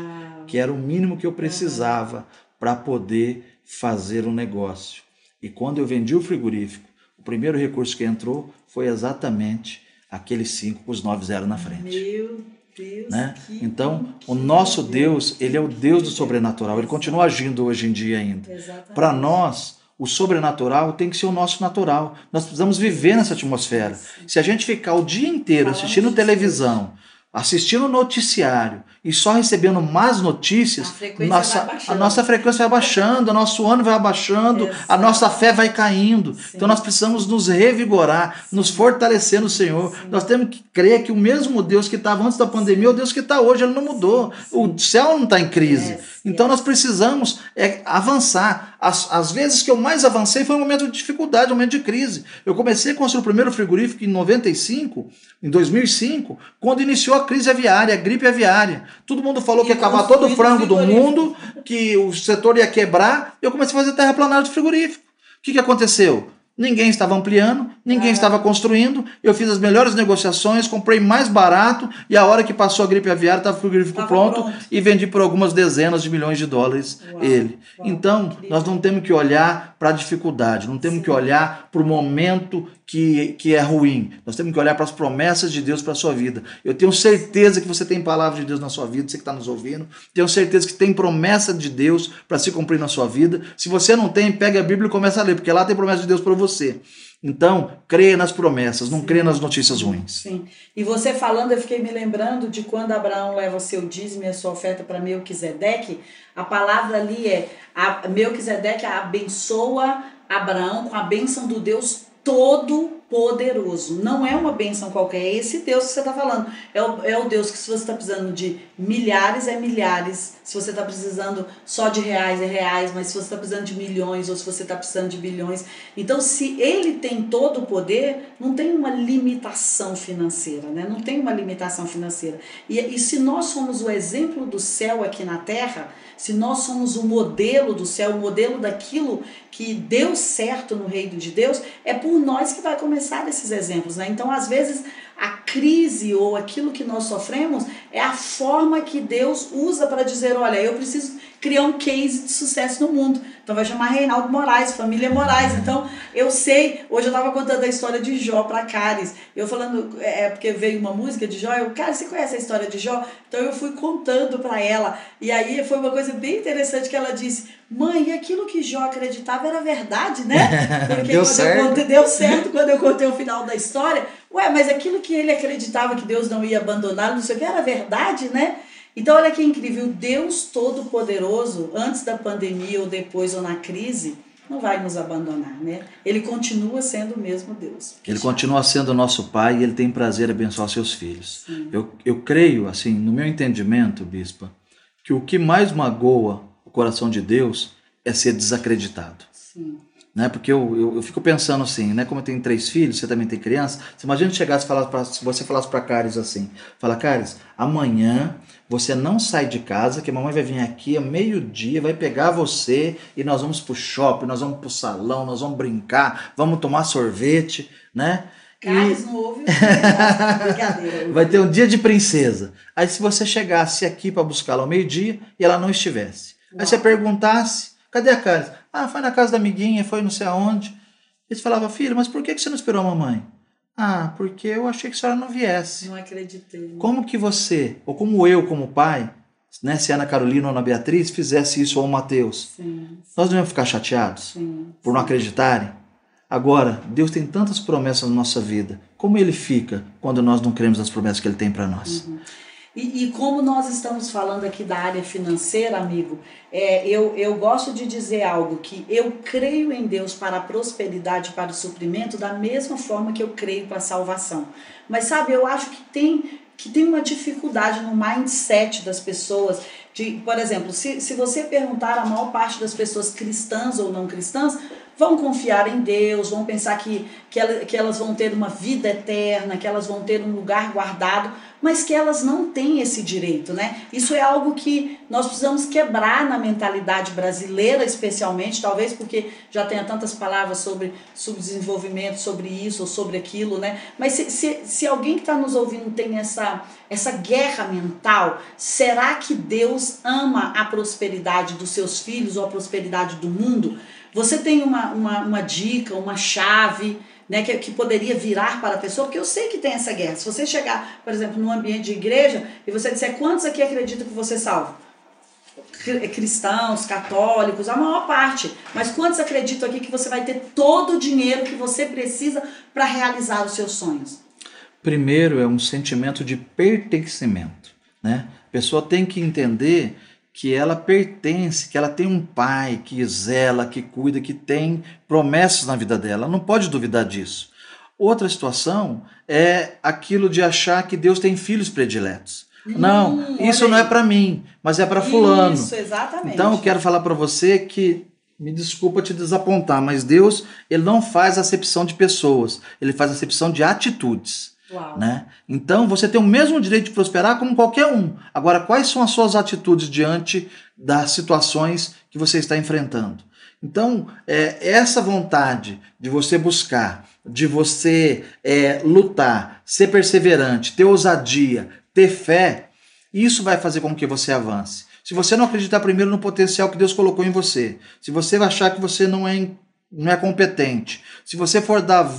Speaker 2: que era o mínimo que eu precisava para poder fazer um negócio. E quando eu vendi o frigorífico o primeiro recurso que entrou foi exatamente aquele 5 com os 9 0 na frente.
Speaker 1: Meu Deus.
Speaker 2: Né? Então, o nosso Deus, ele é o Deus do sobrenatural. Ele continua agindo hoje em dia ainda. Para nós, o sobrenatural tem que ser o nosso natural. Nós precisamos viver nessa atmosfera. Se a gente ficar o dia inteiro assistindo televisão, assistindo noticiário e só recebendo más notícias,
Speaker 1: a
Speaker 2: nossa, a nossa frequência vai baixando, o nosso ânimo vai abaixando, Exato. a nossa fé vai caindo. Sim. Então nós precisamos nos revigorar, Sim. nos fortalecer no Senhor. Sim. Nós temos que crer que o mesmo Deus que estava antes da pandemia é o Deus que está hoje, ele não mudou. O céu não está em crise. Então nós precisamos é, avançar. As, as vezes que eu mais avancei foi um momento de dificuldade, um momento de crise. Eu comecei a construir o primeiro frigorífico em 95, em 2005, quando iniciou a crise aviária, a gripe aviária. Todo mundo falou e que ia acabar todo o frango do mundo, que o setor ia quebrar. Eu comecei a fazer terraplanagem de frigorífico. O que, que aconteceu? Ninguém estava ampliando, ninguém é. estava construindo. Eu fiz as melhores negociações, comprei mais barato e a hora que passou a gripe aviária estava o frigorífico pronto, pronto, e vendi por algumas dezenas de milhões de dólares Uau. ele. Então, Incrível. nós não temos que olhar para a dificuldade, não temos Sim. que olhar para o momento que, que é ruim. Nós temos que olhar para as promessas de Deus para a sua vida. Eu tenho certeza que você tem palavra de Deus na sua vida, você que está nos ouvindo. Tenho certeza que tem promessa de Deus para se cumprir na sua vida. Se você não tem, pega a Bíblia e começa a ler, porque lá tem promessa de Deus para você. Então, creia nas promessas, não creia nas notícias ruins.
Speaker 1: Sim. E você falando, eu fiquei me lembrando de quando Abraão leva o seu dízimo e a sua oferta para Melquisedeque. A palavra ali é: a, Melquisedeque abençoa Abraão com a bênção do Deus todo poderoso. Não é uma benção qualquer, é esse Deus que você está falando. É o, é o Deus que, se você está precisando de milhares, é milhares. Se você está precisando só de reais, é reais. Mas se você está precisando de milhões, ou se você está precisando de bilhões. Então, se ele tem todo o poder, não tem uma limitação financeira, né? Não tem uma limitação financeira. E, e se nós somos o exemplo do céu aqui na terra, se nós somos o modelo do céu, o modelo daquilo que deu certo no reino de Deus, é por nós que vai começar necessário esses exemplos, né? Então, às vezes, a crise ou aquilo que nós sofremos é a forma que Deus usa para dizer, olha, eu preciso criar um case de sucesso no mundo. Então vai chamar Reinaldo Moraes, família Moraes. Então eu sei, hoje eu estava contando a história de Jó para Caris. Eu falando, é, é porque veio uma música de Jó, eu, cara, você conhece a história de Jó? Então eu fui contando para ela. E aí foi uma coisa bem interessante que ela disse: Mãe, aquilo que Jó acreditava era verdade, né?
Speaker 2: Porque deu certo.
Speaker 1: Contei, deu certo quando eu contei o final da história. Ué, mas aquilo que ele acreditava que Deus não ia abandonar, não sei o que, era verdade, né? Então, olha que incrível, Deus Todo-Poderoso, antes da pandemia ou depois ou na crise, não vai nos abandonar, né? Ele continua sendo o mesmo Deus.
Speaker 2: Ele continua sendo nosso Pai e ele tem prazer em abençoar seus filhos. Eu, eu creio, assim, no meu entendimento, Bispa, que o que mais magoa o coração de Deus é ser desacreditado.
Speaker 1: Sim.
Speaker 2: Né? Porque eu, eu, eu, fico pensando assim, né? Como eu tenho três filhos, você também tem criança. Você imagina chegasse falasse pra, se você falasse para Caris assim: fala, Caris, amanhã você não sai de casa, que a mamãe vai vir aqui a meio-dia, vai pegar você e nós vamos pro shopping, nós vamos pro salão, nós vamos brincar, vamos tomar sorvete, né?
Speaker 1: Carlos não ouve brincadeira.
Speaker 2: Vai ter um dia de princesa. Aí se você chegasse aqui para buscá-la ao meio-dia e ela não estivesse. Aí você perguntasse, cadê a Carlos? Ah, foi na casa da amiguinha, foi não sei aonde. Eles falavam, filho, mas por que você não esperou a mamãe? Ah, porque eu achei que a senhora não viesse.
Speaker 1: Não acreditei.
Speaker 2: Como que você, ou como eu, como pai, né, se a Ana Carolina ou a Ana Beatriz fizesse isso ao Mateus,
Speaker 1: sim,
Speaker 2: nós não íamos ficar chateados
Speaker 1: sim,
Speaker 2: por não acreditarem? Agora, Deus tem tantas promessas na nossa vida. Como ele fica quando nós não cremos nas promessas que ele tem para nós?
Speaker 1: Uhum. E, e, como nós estamos falando aqui da área financeira, amigo, é, eu, eu gosto de dizer algo que eu creio em Deus para a prosperidade, para o suprimento, da mesma forma que eu creio para a salvação. Mas sabe, eu acho que tem, que tem uma dificuldade no mindset das pessoas. De, por exemplo, se, se você perguntar a maior parte das pessoas cristãs ou não cristãs, vão confiar em Deus, vão pensar que, que, ela, que elas vão ter uma vida eterna, que elas vão ter um lugar guardado, mas que elas não têm esse direito, né? Isso é algo que nós precisamos quebrar na mentalidade brasileira, especialmente, talvez porque já tenha tantas palavras sobre subdesenvolvimento, sobre isso ou sobre aquilo, né? Mas se, se, se alguém que está nos ouvindo tem essa, essa guerra mental, será que Deus ama a prosperidade dos seus filhos ou a prosperidade do mundo? Você tem uma, uma, uma dica, uma chave né, que, que poderia virar para a pessoa, porque eu sei que tem essa guerra. Se você chegar, por exemplo, num ambiente de igreja e você disser quantos aqui acreditam que você salva? Cristãos, católicos, a maior parte. Mas quantos acreditam aqui que você vai ter todo o dinheiro que você precisa para realizar os seus sonhos?
Speaker 2: Primeiro é um sentimento de pertencimento. Né? A pessoa tem que entender que ela pertence, que ela tem um pai que zela, que cuida, que tem promessas na vida dela. Ela não pode duvidar disso. Outra situação é aquilo de achar que Deus tem filhos prediletos. Hum, não, isso não é para mim, mas é para fulano.
Speaker 1: Isso, exatamente.
Speaker 2: Então eu quero falar para você que me desculpa te desapontar, mas Deus, ele não faz acepção de pessoas, ele faz acepção de atitudes.
Speaker 1: Uau.
Speaker 2: Né? Então você tem o mesmo direito de prosperar como qualquer um. Agora, quais são as suas atitudes diante das situações que você está enfrentando? Então, é, essa vontade de você buscar, de você é, lutar, ser perseverante, ter ousadia, ter fé, isso vai fazer com que você avance. Se você não acreditar primeiro no potencial que Deus colocou em você, se você achar que você não é, não é competente, se você for dar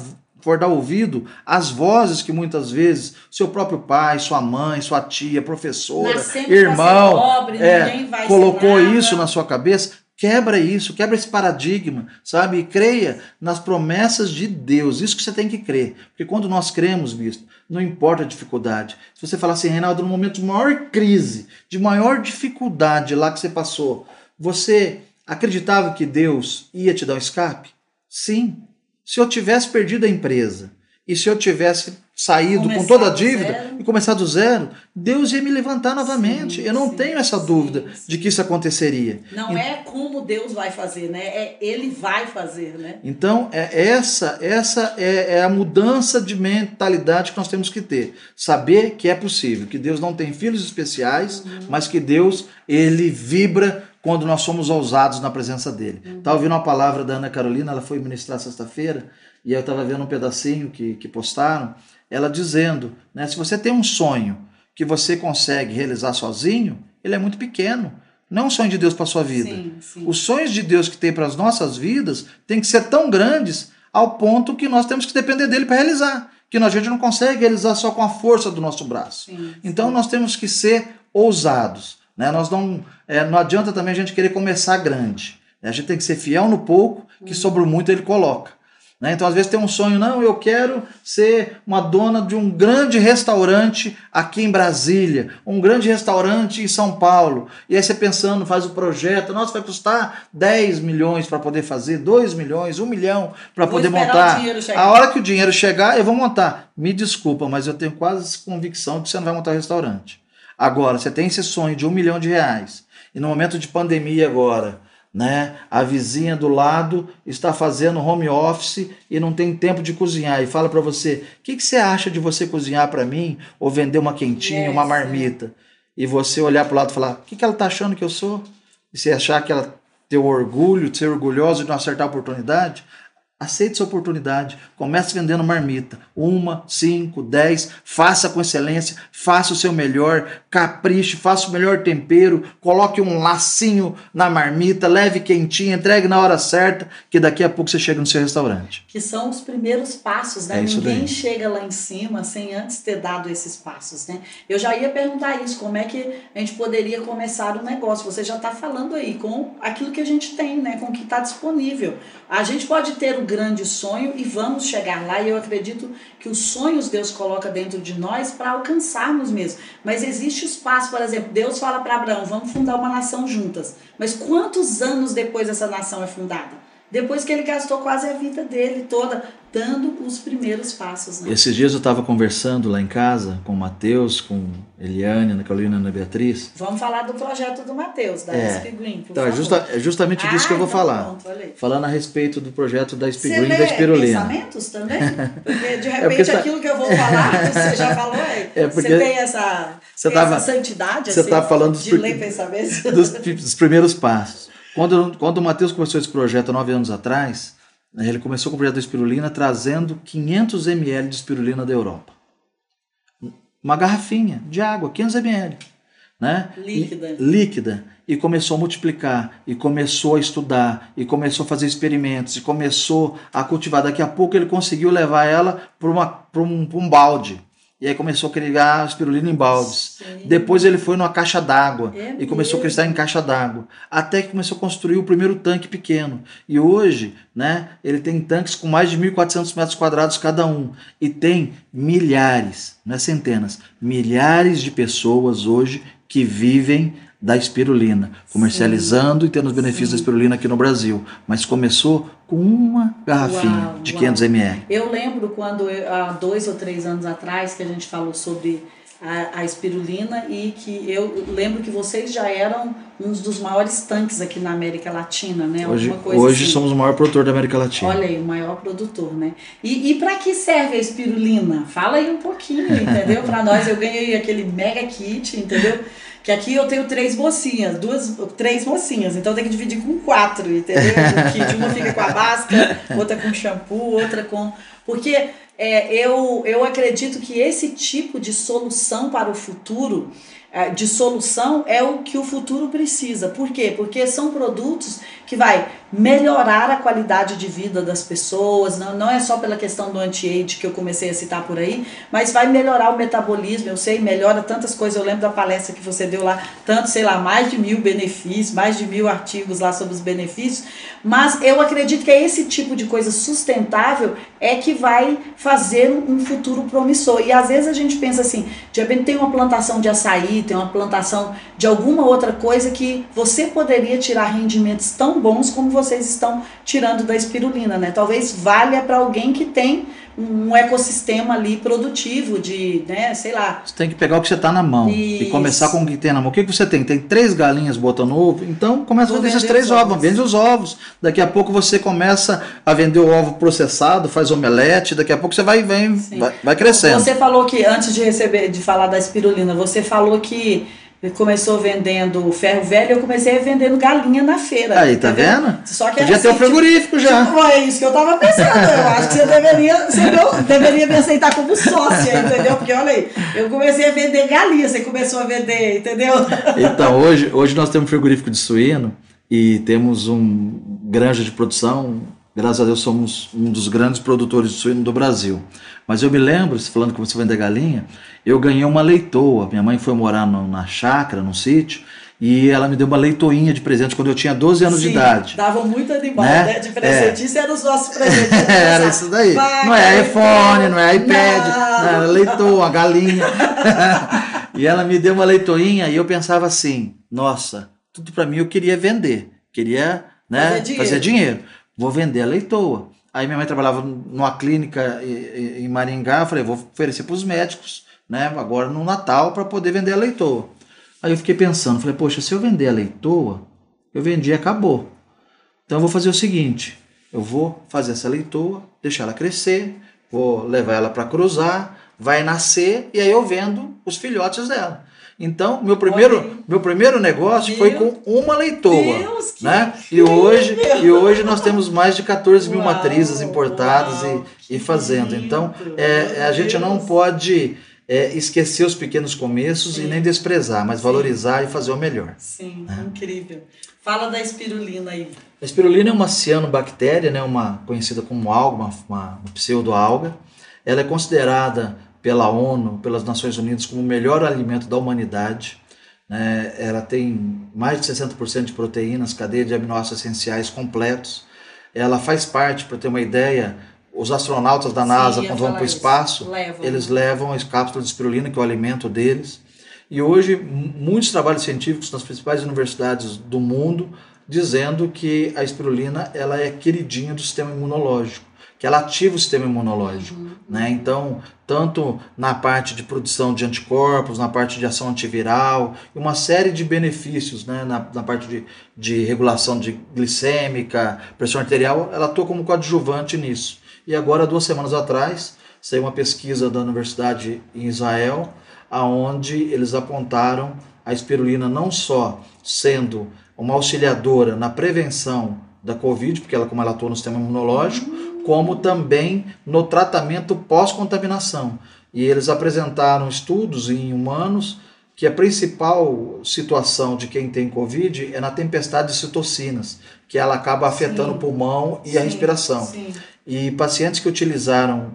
Speaker 2: for dar ouvido às vozes que muitas vezes seu próprio pai, sua mãe, sua tia, professora, irmão,
Speaker 1: pobre,
Speaker 2: é, colocou isso na sua cabeça, quebra isso, quebra esse paradigma, sabe? E creia nas promessas de Deus. Isso que você tem que crer. Porque quando nós cremos, bispo, não importa a dificuldade. Se você falar assim, Reinaldo, no momento de maior crise, de maior dificuldade lá que você passou, você acreditava que Deus ia te dar um escape? Sim, se eu tivesse perdido a empresa e se eu tivesse saído começar com toda a dívida e começar do zero, Deus ia me levantar novamente. Sim, eu não sim, tenho essa dúvida sim, de que isso aconteceria.
Speaker 1: Não e, é como Deus vai fazer, né? É Ele vai fazer, né?
Speaker 2: Então é essa essa é, é a mudança de mentalidade que nós temos que ter. Saber que é possível, que Deus não tem filhos especiais, uhum. mas que Deus ele vibra quando nós somos ousados na presença dele. Uhum. Estava ouvindo uma palavra da Ana Carolina, ela foi ministrar sexta-feira, e eu estava vendo um pedacinho que, que postaram, ela dizendo, né, se você tem um sonho que você consegue realizar sozinho, ele é muito pequeno. Não é um sonho de Deus para sua vida. Sim, sim. Os sonhos de Deus que tem para as nossas vidas têm que ser tão grandes ao ponto que nós temos que depender dele para realizar. Que a gente não consegue realizar só com a força do nosso braço. Sim, então nós temos que ser ousados. Né? Nós não, é, não adianta também a gente querer começar grande. Né? A gente tem que ser fiel no pouco, que sobre o muito ele coloca. Né? Então, às vezes, tem um sonho, não, eu quero ser uma dona de um grande restaurante aqui em Brasília, um grande restaurante em São Paulo. E aí você pensando, faz o projeto, nossa, vai custar 10 milhões para poder fazer, 2 milhões, 1 milhão para poder montar. A hora que o dinheiro chegar, eu vou montar. Me desculpa, mas eu tenho quase convicção que você não vai montar o restaurante. Agora, você tem esse sonho de um milhão de reais, e no momento de pandemia agora, né? A vizinha do lado está fazendo home office e não tem tempo de cozinhar e fala para você: "O que, que você acha de você cozinhar para mim ou vender uma quentinha, yes, uma marmita?" E você olhar para o lado e falar: "O que, que ela está achando que eu sou?" E você achar que ela tem o orgulho de ser orgulhosa de não acertar a oportunidade, Aceite essa oportunidade. Comece vendendo marmita. Uma, cinco, dez. Faça com excelência. Faça o seu melhor. Capriche. Faça o melhor tempero. Coloque um lacinho na marmita. Leve quentinha. Entregue na hora certa. Que daqui a pouco você chega no seu restaurante.
Speaker 1: Que são os primeiros passos, né? É Ninguém chega lá em cima sem antes ter dado esses passos, né? Eu já ia perguntar isso. Como é que a gente poderia começar o um negócio? Você já está falando aí com aquilo que a gente tem, né? Com o que está disponível. A gente pode ter o grande sonho e vamos chegar lá. E eu acredito que os sonhos Deus coloca dentro de nós para alcançarmos mesmo. Mas existe espaço, por exemplo, Deus fala para Abraão: vamos fundar uma nação juntas. Mas quantos anos depois essa nação é fundada? Depois que ele gastou quase a vida dele toda dando os primeiros passos. Né?
Speaker 2: Esses dias eu estava conversando lá em casa com o Matheus, com Eliane, Ana Carolina, Ana Beatriz.
Speaker 1: Vamos falar do projeto do Matheus, da é. SP Green,
Speaker 2: então, é, justa, é justamente disso ah, que eu vou então falar. Pronto, Falando a respeito do projeto da SP Green e da Espirulina.
Speaker 1: pensamentos também? Porque de é repente é aquilo que eu vou falar, você já falou aí. É porque você tem essa, você tava, essa santidade
Speaker 2: você
Speaker 1: assim,
Speaker 2: falando dos,
Speaker 1: de ler pensamentos?
Speaker 2: Dos, dos primeiros passos. Quando, quando o Matheus começou esse projeto há nove anos atrás, né, ele começou com o projeto da espirulina trazendo 500 ml de espirulina da Europa. Uma garrafinha de água, 500 ml. Né?
Speaker 1: Líquida.
Speaker 2: E, líquida. E começou a multiplicar, e começou a estudar, e começou a fazer experimentos, e começou a cultivar. Daqui a pouco ele conseguiu levar ela para um, um balde. E aí começou a criar espirulina em baldes. Sim. Depois ele foi numa caixa d'água é e começou a crescer em caixa d'água. Até que começou a construir o primeiro tanque pequeno. E hoje, né, ele tem tanques com mais de 1.400 metros quadrados cada um. E tem milhares, não é centenas, milhares de pessoas hoje que vivem da espirulina, comercializando Sim. e tendo os benefícios Sim. da espirulina aqui no Brasil. Mas começou com uma garrafinha uau, de 500 ml.
Speaker 1: Eu lembro quando, há dois ou três anos atrás, que a gente falou sobre a, a espirulina e que eu lembro que vocês já eram um dos maiores tanques aqui na América Latina, né?
Speaker 2: Hoje, hoje assim. somos o maior produtor da América Latina.
Speaker 1: Olha aí, o maior produtor, né? E, e para que serve a espirulina? Fala aí um pouquinho, entendeu? para nós, eu ganhei aquele mega kit, entendeu? Que aqui eu tenho três mocinhas, duas, três mocinhas, então tem que dividir com quatro, entendeu? Kit, uma fica com a máscara, outra com shampoo, outra com. Porque é, eu, eu acredito que esse tipo de solução para o futuro é, de solução é o que o futuro precisa. Por quê? Porque são produtos que vai melhorar a qualidade de vida das pessoas, não, não é só pela questão do anti-age que eu comecei a citar por aí, mas vai melhorar o metabolismo, eu sei, melhora tantas coisas, eu lembro da palestra que você deu lá, tanto, sei lá, mais de mil benefícios, mais de mil artigos lá sobre os benefícios, mas eu acredito que é esse tipo de coisa sustentável é que vai fazer um futuro promissor, e às vezes a gente pensa assim, de repente tem uma plantação de açaí, tem uma plantação de alguma outra coisa que você poderia tirar rendimentos tão bons como vocês estão tirando da espirulina, né? Talvez valha para alguém que tem um ecossistema ali produtivo de, né, sei lá.
Speaker 2: Você tem que pegar o que você está na mão Isso. e começar com o que tem na mão. O que, que você tem? Tem três galinhas botando ovo, então começa vender esses três ovos, ovos, vende os ovos. Daqui a pouco você começa a vender o ovo processado, faz omelete, daqui a pouco você vai vem, vai, vai crescendo.
Speaker 1: Você falou que antes de receber, de falar da espirulina, você falou que Ele começou vendendo ferro velho, eu comecei vendendo galinha na feira.
Speaker 2: Aí, tá
Speaker 1: entendeu?
Speaker 2: vendo?
Speaker 1: Só que
Speaker 2: Podia
Speaker 1: era
Speaker 2: ter um
Speaker 1: assim, tipo-
Speaker 2: frigorífico já.
Speaker 1: Tipo, é isso que eu tava pensando. Eu acho que você deveria, você não- deveria me aceitar como sócia, entendeu? Porque olha aí, eu comecei a vender galinha, você começou a vender, entendeu?
Speaker 2: Então, hoje, hoje nós temos um frigorífico de suíno e temos um granja de produção. Graças a Deus somos um dos grandes produtores de suíno do Brasil. Mas eu me lembro, falando que você vender galinha, eu ganhei uma leitoa. Minha mãe foi morar no- na chácara, num sítio, e ela me deu uma leitoinha de presente quando eu tinha 12 anos de
Speaker 1: Sim,
Speaker 2: idade.
Speaker 1: Davam muito animal,
Speaker 2: Né?
Speaker 1: né? De presente. Isso era os nossos presentes.
Speaker 2: Era isso daí.
Speaker 1: Vaca,
Speaker 2: não é iPhone, não é iPad,
Speaker 1: Não.
Speaker 2: era leitoa, galinha. e ela me deu uma leitoinha e eu pensava assim: nossa, tudo para mim eu queria vender, queria né,
Speaker 1: Fazer dinheiro.
Speaker 2: fazer dinheiro. Vou vender a leitoa. Aí minha mãe trabalhava numa clínica em Maringá, falei, vou oferecer para os médicos, né, agora no Natal para poder vender a leitoa. Aí eu fiquei pensando, falei, poxa, se eu vender a leitoa, eu vendi e acabou. Então eu vou fazer o seguinte: eu vou fazer essa leitoa, deixar ela crescer, vou levar ela para cruzar, vai nascer e aí eu vendo os filhotes dela. Então, meu primeiro, meu primeiro negócio foi com uma leitoa.
Speaker 1: Deus,
Speaker 2: né? E hoje, e hoje nós temos mais de 14 mil
Speaker 1: Uau,
Speaker 2: matrizes importadas
Speaker 1: uau,
Speaker 2: e, e fazendo. Então,
Speaker 1: meu
Speaker 2: é, a gente não
Speaker 1: Deus.
Speaker 2: pode é, esquecer os pequenos começos
Speaker 1: Sim.
Speaker 2: e nem desprezar, mas
Speaker 1: Sim.
Speaker 2: valorizar e fazer o melhor.
Speaker 1: Sim,
Speaker 2: É.
Speaker 1: incrível. Fala da espirulina aí.
Speaker 2: A espirulina é uma cianobactéria, né, uma conhecida como alga, uma, uma pseudoalga. Ela é considerada pela ONU, pelas Nações Unidas, como o melhor alimento da humanidade. né? Ela tem mais de 60% de proteínas, cadeia de aminoácidos essenciais completos. Ela faz parte, para ter uma ideia, os astronautas da
Speaker 1: Sim,
Speaker 2: NASA,
Speaker 1: ia
Speaker 2: quando vão para o espaço,
Speaker 1: Levam.
Speaker 2: eles levam as cápsulas de espirulina, que é o alimento deles. E hoje, muitos trabalhos científicos nas principais universidades do mundo dizendo que a espirulina ela é queridinha do sistema imunológico, que ela ativa o sistema imunológico. Né? Então, tanto na parte de produção de anticorpos, na parte de ação antiviral, e uma série de benefícios né? na, na parte de, de regulação de glicêmica, pressão arterial, ela atua como coadjuvante nisso. E agora, duas semanas atrás, saiu uma pesquisa da universidade em Israel, aonde eles apontaram a espirulina não só sendo uma auxiliadora na prevenção da Covid, porque ela como ela atua no sistema imunológico, como também no tratamento pós-contaminação. E eles apresentaram estudos em humanos que a principal situação de quem tem Covid é na tempestade de citocinas, que ela acaba afetando
Speaker 1: Sim.
Speaker 2: o pulmão e a
Speaker 1: Sim,
Speaker 2: respiração.
Speaker 1: Sim.
Speaker 2: E pacientes que utilizaram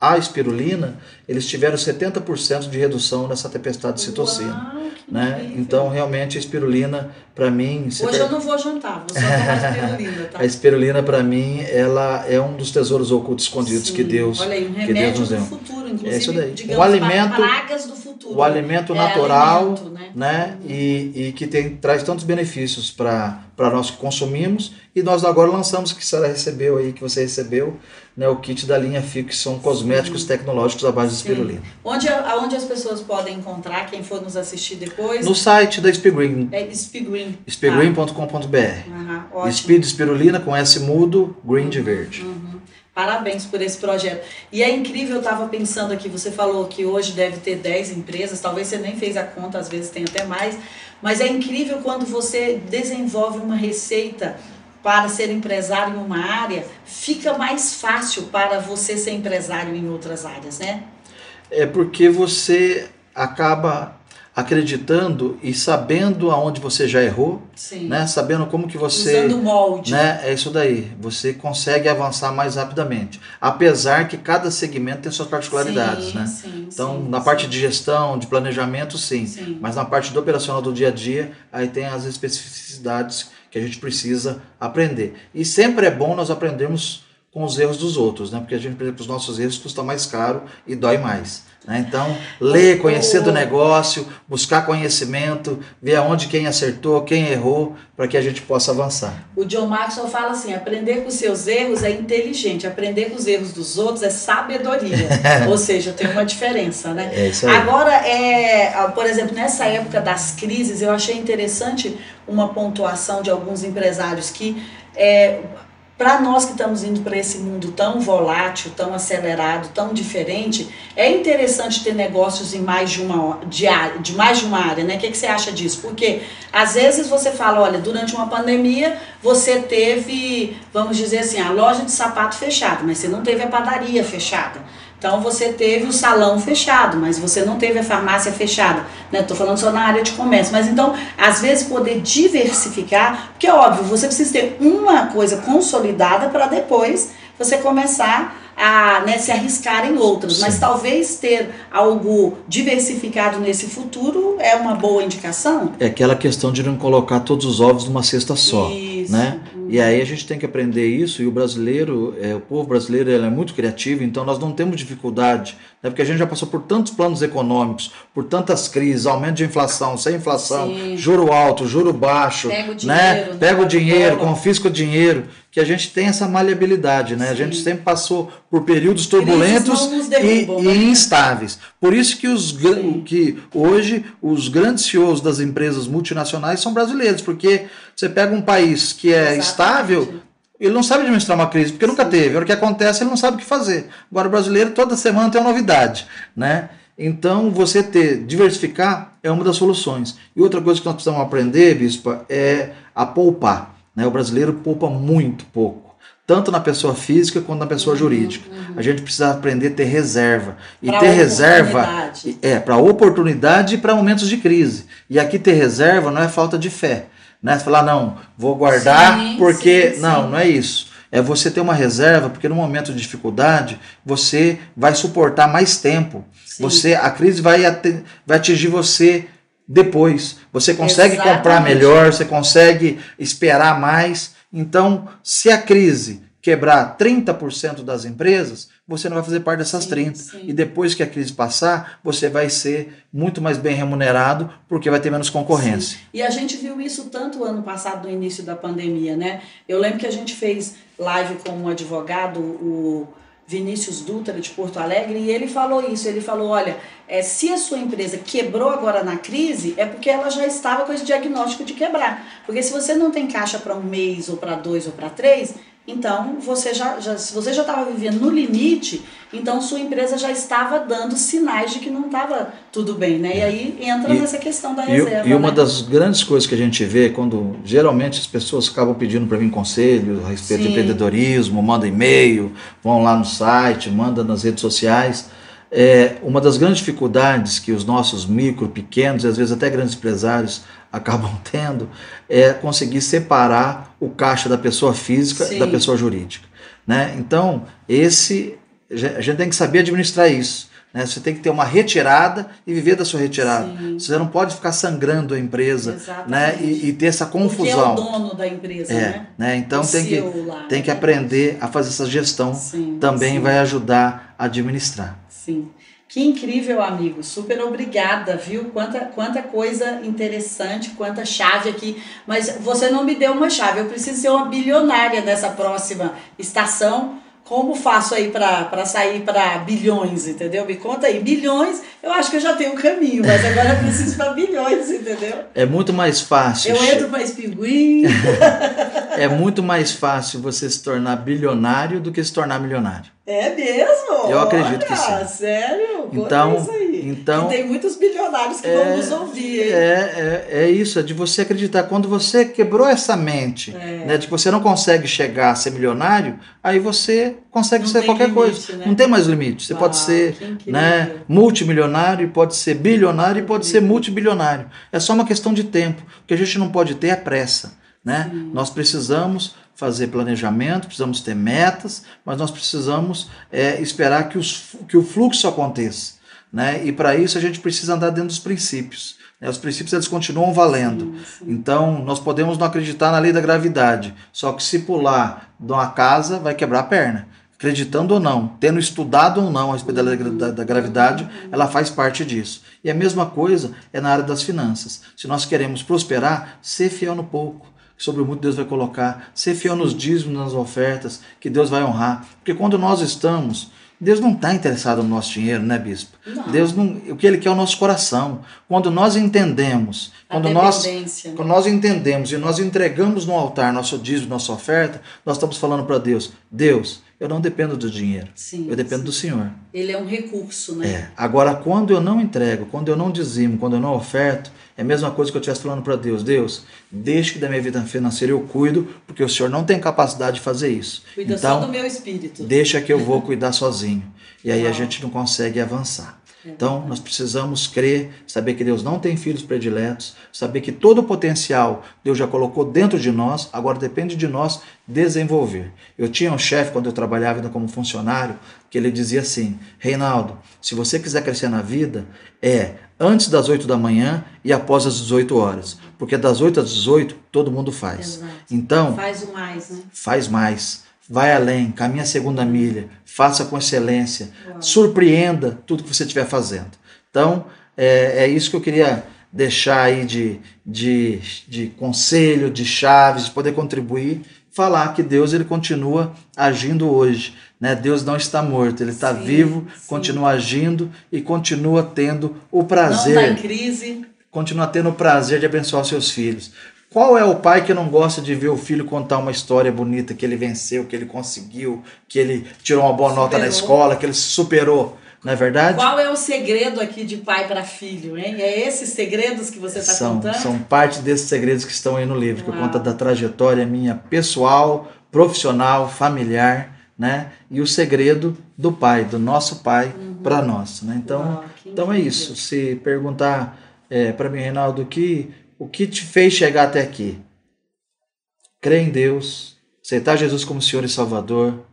Speaker 2: a espirulina, eles tiveram 70% de redução nessa tempestade de citocina.
Speaker 1: Uau,
Speaker 2: Né? Então, realmente, a espirulina, para mim,
Speaker 1: Hoje
Speaker 2: per-
Speaker 1: eu não vou jantar, vou só tomar espirulina, tá?
Speaker 2: a espirulina, para mim, ela é um dos tesouros ocultos escondidos
Speaker 1: Sim.
Speaker 2: que Deus,
Speaker 1: Olha aí, um
Speaker 2: que Deus
Speaker 1: remédio
Speaker 2: nos
Speaker 1: do
Speaker 2: deu.
Speaker 1: futuro, inclusive,
Speaker 2: É isso daí.
Speaker 1: digamos,
Speaker 2: O alimento-
Speaker 1: pragas do futuro.
Speaker 2: O alimento
Speaker 1: É
Speaker 2: natural,
Speaker 1: alimento, né?
Speaker 2: né? E, e que tem, traz tantos benefícios para nós que consumimos. E nós agora lançamos, que senhora recebeu aí, que você recebeu, né, o kit da linha FIO, que são cosméticos tecnológicos à base de
Speaker 1: Sim.
Speaker 2: espirulina.
Speaker 1: Onde, aonde as pessoas podem encontrar, quem for nos assistir depois?
Speaker 2: No site da Speedgreen,
Speaker 1: É Speedgreen.
Speaker 2: speedgreen.com.br.
Speaker 1: Aham, ótimo.
Speaker 2: Speed espirulina com S mudo, green de verde.
Speaker 1: Uhum. Parabéns por esse projeto. E é incrível, eu estava pensando aqui, você falou que hoje deve ter 10 empresas, talvez você nem fez a conta, às vezes tem até mais, mas é incrível quando você desenvolve uma receita para ser empresário em uma área, fica mais fácil para você ser empresário em outras áreas, né?
Speaker 2: É porque você acaba acreditando e sabendo aonde você já errou,
Speaker 1: Sim.
Speaker 2: né? Sabendo como que você
Speaker 1: Usando o molde.
Speaker 2: né? É isso daí. Você consegue avançar mais rapidamente. Apesar que cada segmento tem suas particularidades,
Speaker 1: sim,
Speaker 2: né?
Speaker 1: Sim,
Speaker 2: Então, na parte de gestão, de planejamento, sim. Mas na parte do operacional do dia a dia, aí tem as especificidades que a gente precisa aprender. E sempre é bom nós aprendermos com os erros dos outros, né? Porque a gente aprender com os nossos erros custa mais caro e dói mais. Né? Então, ler, conhecer do negócio, buscar conhecimento, ver aonde quem acertou, quem errou, para que a gente possa avançar.
Speaker 1: O John Maxwell fala assim: aprender com os seus erros é inteligente, aprender com os erros dos outros é sabedoria. Ou seja, tem uma diferença, né?
Speaker 2: É isso aí.
Speaker 1: Agora, é, por exemplo, nessa época das crises, eu achei interessante uma pontuação de alguns empresários que é, para nós que estamos indo para esse mundo tão volátil, tão acelerado, tão diferente, é interessante ter negócios em mais de uma de, de mais de uma área, né? O que, que você acha disso? Porque às vezes você fala, olha, durante uma pandemia você teve, vamos dizer assim, a loja de sapato fechada, mas você não teve a padaria fechada. Então você teve o salão fechado, mas você não teve a farmácia fechada. Estou né? falando só na área de comércio. Mas então, às vezes, poder diversificar, porque é óbvio, você precisa ter uma coisa consolidada para depois você começar a né, se arriscar em outras. Mas talvez ter algo diversificado nesse futuro é uma boa indicação.
Speaker 2: É aquela questão de não colocar todos os ovos numa cesta só. Isso. Né? E aí a gente tem que aprender isso, e o brasileiro, é, o povo brasileiro ele é muito criativo, então nós não temos dificuldade, né, porque a gente já passou por tantos planos econômicos, por tantas crises, aumento de inflação, sem inflação, Sim. juro alto, juro baixo,
Speaker 1: pega o
Speaker 2: né, dinheiro,
Speaker 1: né?
Speaker 2: pega o dinheiro, confisca o dinheiro, que a gente tem essa maleabilidade, né? Sim. A gente sempre passou por períodos turbulentos derrubam, e, né? e, instáveis. Por isso que, os, que hoje os grandes CEOs das empresas multinacionais são brasileiros, porque você pega um país que é Exatamente. estável, ele não sabe administrar uma crise, porque Sim. nunca teve. A hora que acontece, ele não sabe o que fazer. Agora, o brasileiro, toda semana tem uma novidade, né? Então, você ter, diversificar é uma das soluções. E outra coisa que nós precisamos aprender, Bispa, é a poupar. Né? O brasileiro poupa muito pouco, tanto na pessoa física quanto na pessoa uhum, jurídica. Uhum. A gente precisa aprender a ter reserva. E pra ter reserva é para oportunidade e para momentos de crise. E aqui ter reserva não é falta de fé. Né? Você falar, não, vou guardar sim, porque. Sim, não, sim. não é isso. É você ter uma reserva, porque no momento de dificuldade você vai suportar mais tempo. Você, a crise vai, vai atingir você depois. Você consegue Exatamente. comprar melhor, você consegue esperar mais. Então, se a crise quebrar 30% das empresas, você não vai fazer parte dessas sim, 30. Sim. E depois que a crise passar, você vai ser muito mais bem remunerado porque vai ter menos concorrência.
Speaker 1: Sim. E a gente viu isso tanto ano passado, no início da pandemia, né? Eu lembro que a gente fez live com um advogado, o Vinícius Dutra de Porto Alegre, e ele falou isso, ele falou, olha, é, se a sua empresa quebrou agora na crise, é porque ela já estava com esse diagnóstico de quebrar. Porque se você não tem caixa para um mês, ou para dois, ou para três, então você já, já se você já estava vivendo no limite, então sua empresa já estava dando sinais de que não estava tudo bem, né? E aí entra e, nessa questão da reserva.
Speaker 2: E, uma
Speaker 1: né?
Speaker 2: das grandes coisas que a gente vê quando geralmente as pessoas acabam pedindo para mim conselho a respeito Sim. de empreendedorismo, mandam e-mail, vão lá no site, mandam nas redes sociais. É, uma das grandes dificuldades que os nossos micro, pequenos e às vezes até grandes empresários acabam tendo é conseguir separar o caixa da pessoa física Sim. da pessoa jurídica. Né? Então, esse a gente tem que saber administrar isso. Né? Você tem que ter uma retirada e viver da sua retirada. Sim. Você não pode ficar sangrando a empresa né? E, e, ter essa confusão.
Speaker 1: Porque é o dono da empresa, é, né?
Speaker 2: né? Então o tem que, tem que aprender a fazer essa gestão. Sim, Também vai ajudar a administrar.
Speaker 1: Sim. Que incrível, amigo. Super obrigada, viu? Quanta, quanta coisa interessante, quanta chave aqui. Mas você não me deu uma chave. Eu preciso ser uma bilionária nessa próxima estação como faço aí para sair para bilhões, entendeu? Me conta aí. Bilhões, eu acho que eu já tenho um caminho, mas agora eu preciso para bilhões, entendeu?
Speaker 2: É muito mais fácil.
Speaker 1: Eu entro para espinguim.
Speaker 2: é muito mais fácil você se tornar bilionário do que se tornar milionário.
Speaker 1: É mesmo?
Speaker 2: Eu acredito Olha, que sim.
Speaker 1: Sério?
Speaker 2: Então, isso aí. então
Speaker 1: e tem muitos bilionários que é, vão nos ouvir.
Speaker 2: É, é, é isso, é de você acreditar. Quando você quebrou essa mente, é. né, de que você não consegue chegar a ser milionário, aí você consegue não ser qualquer limite, coisa. Né? Não tem mais limite. Você pode ser né, multimilionário, pode ser bilionário e pode ser multibilionário. É só uma questão de tempo. O que a gente não pode ter é pressa. Né? Nós precisamos fazer planejamento, precisamos ter metas, mas nós precisamos é, esperar que, os, que o fluxo aconteça. Né? E para isso a gente precisa andar dentro dos princípios. Né? Os princípios eles continuam valendo. Sim, sim. Então nós podemos não acreditar na lei da gravidade, só que se pular de uma casa vai quebrar a perna. Acreditando ou não, tendo estudado ou não a respeito da, lei da, da gravidade, ela faz parte disso. E a mesma coisa é na área das finanças. Se nós queremos prosperar, ser fiel no pouco sobre o muito Deus vai colocar, ser fiel nos dízimos, nas ofertas, que Deus vai honrar. Porque quando nós estamos Deus não está interessado no nosso dinheiro, né, bispo?
Speaker 1: Não.
Speaker 2: Deus não, o que ele quer é o nosso coração. Quando nós entendemos, quando nós
Speaker 1: né?
Speaker 2: quando nós entendemos e nós entregamos no altar nosso dízimo, nossa oferta, nós estamos falando para Deus: Deus, eu não dependo do dinheiro,
Speaker 1: Sim,
Speaker 2: eu dependo
Speaker 1: sim.
Speaker 2: do Senhor.
Speaker 1: Ele é um recurso, né?
Speaker 2: É. Agora, quando eu não entrego, quando eu não dizimo, quando eu não oferto, é a mesma coisa que eu estivesse falando para Deus: Deus, deixe que da minha vida financeira eu cuido, porque o Senhor não tem capacidade de fazer isso.
Speaker 1: Cuida
Speaker 2: então,
Speaker 1: só do meu espírito.
Speaker 2: deixa que eu vou cuidar sozinho. E aí a gente não consegue avançar. Então, nós precisamos crer, saber que Deus não tem filhos prediletos, saber que todo o potencial Deus já colocou dentro de nós, agora depende de nós desenvolver. Eu tinha um chefe, quando eu trabalhava ainda como funcionário, que ele dizia assim: Reinaldo, se você quiser crescer na vida, é antes das 8 da manhã e após as 18 horas. Porque das 8 às 18 todo mundo faz.
Speaker 1: Exato.
Speaker 2: Então,
Speaker 1: Faz o mais, né?
Speaker 2: faz mais, vai além, caminha a segunda milha, faça com excelência, surpreenda tudo que você estiver fazendo. Então, é, é isso que eu queria deixar aí de, de, de conselho, de chaves, de poder contribuir, falar que Deus ele continua agindo hoje. Né? Deus não está morto, ele está vivo,
Speaker 1: sim.
Speaker 2: continua agindo e continua tendo o
Speaker 1: Não
Speaker 2: prazer
Speaker 1: está em crise.
Speaker 2: continua tendo o prazer de abençoar os seus filhos. Qual é o pai que não gosta de ver o filho contar uma história bonita, que ele venceu, que ele conseguiu, que ele tirou uma boa nota na
Speaker 1: Superou.
Speaker 2: escola, que ele se superou? Não é verdade?
Speaker 1: Qual é o segredo aqui de pai para filho, hein? É esses segredos que você está contando?
Speaker 2: são parte desses segredos que estão aí no livro, que
Speaker 1: Uau.
Speaker 2: conta da trajetória minha pessoal, profissional, familiar, né? E o segredo do pai, do nosso pai para nós, né? Então,
Speaker 1: Uau, que
Speaker 2: então é isso. Se perguntar é, para mim, Reinaldo, que, o que te fez chegar até aqui? Crer em Deus, aceitar Jesus como Senhor e Salvador,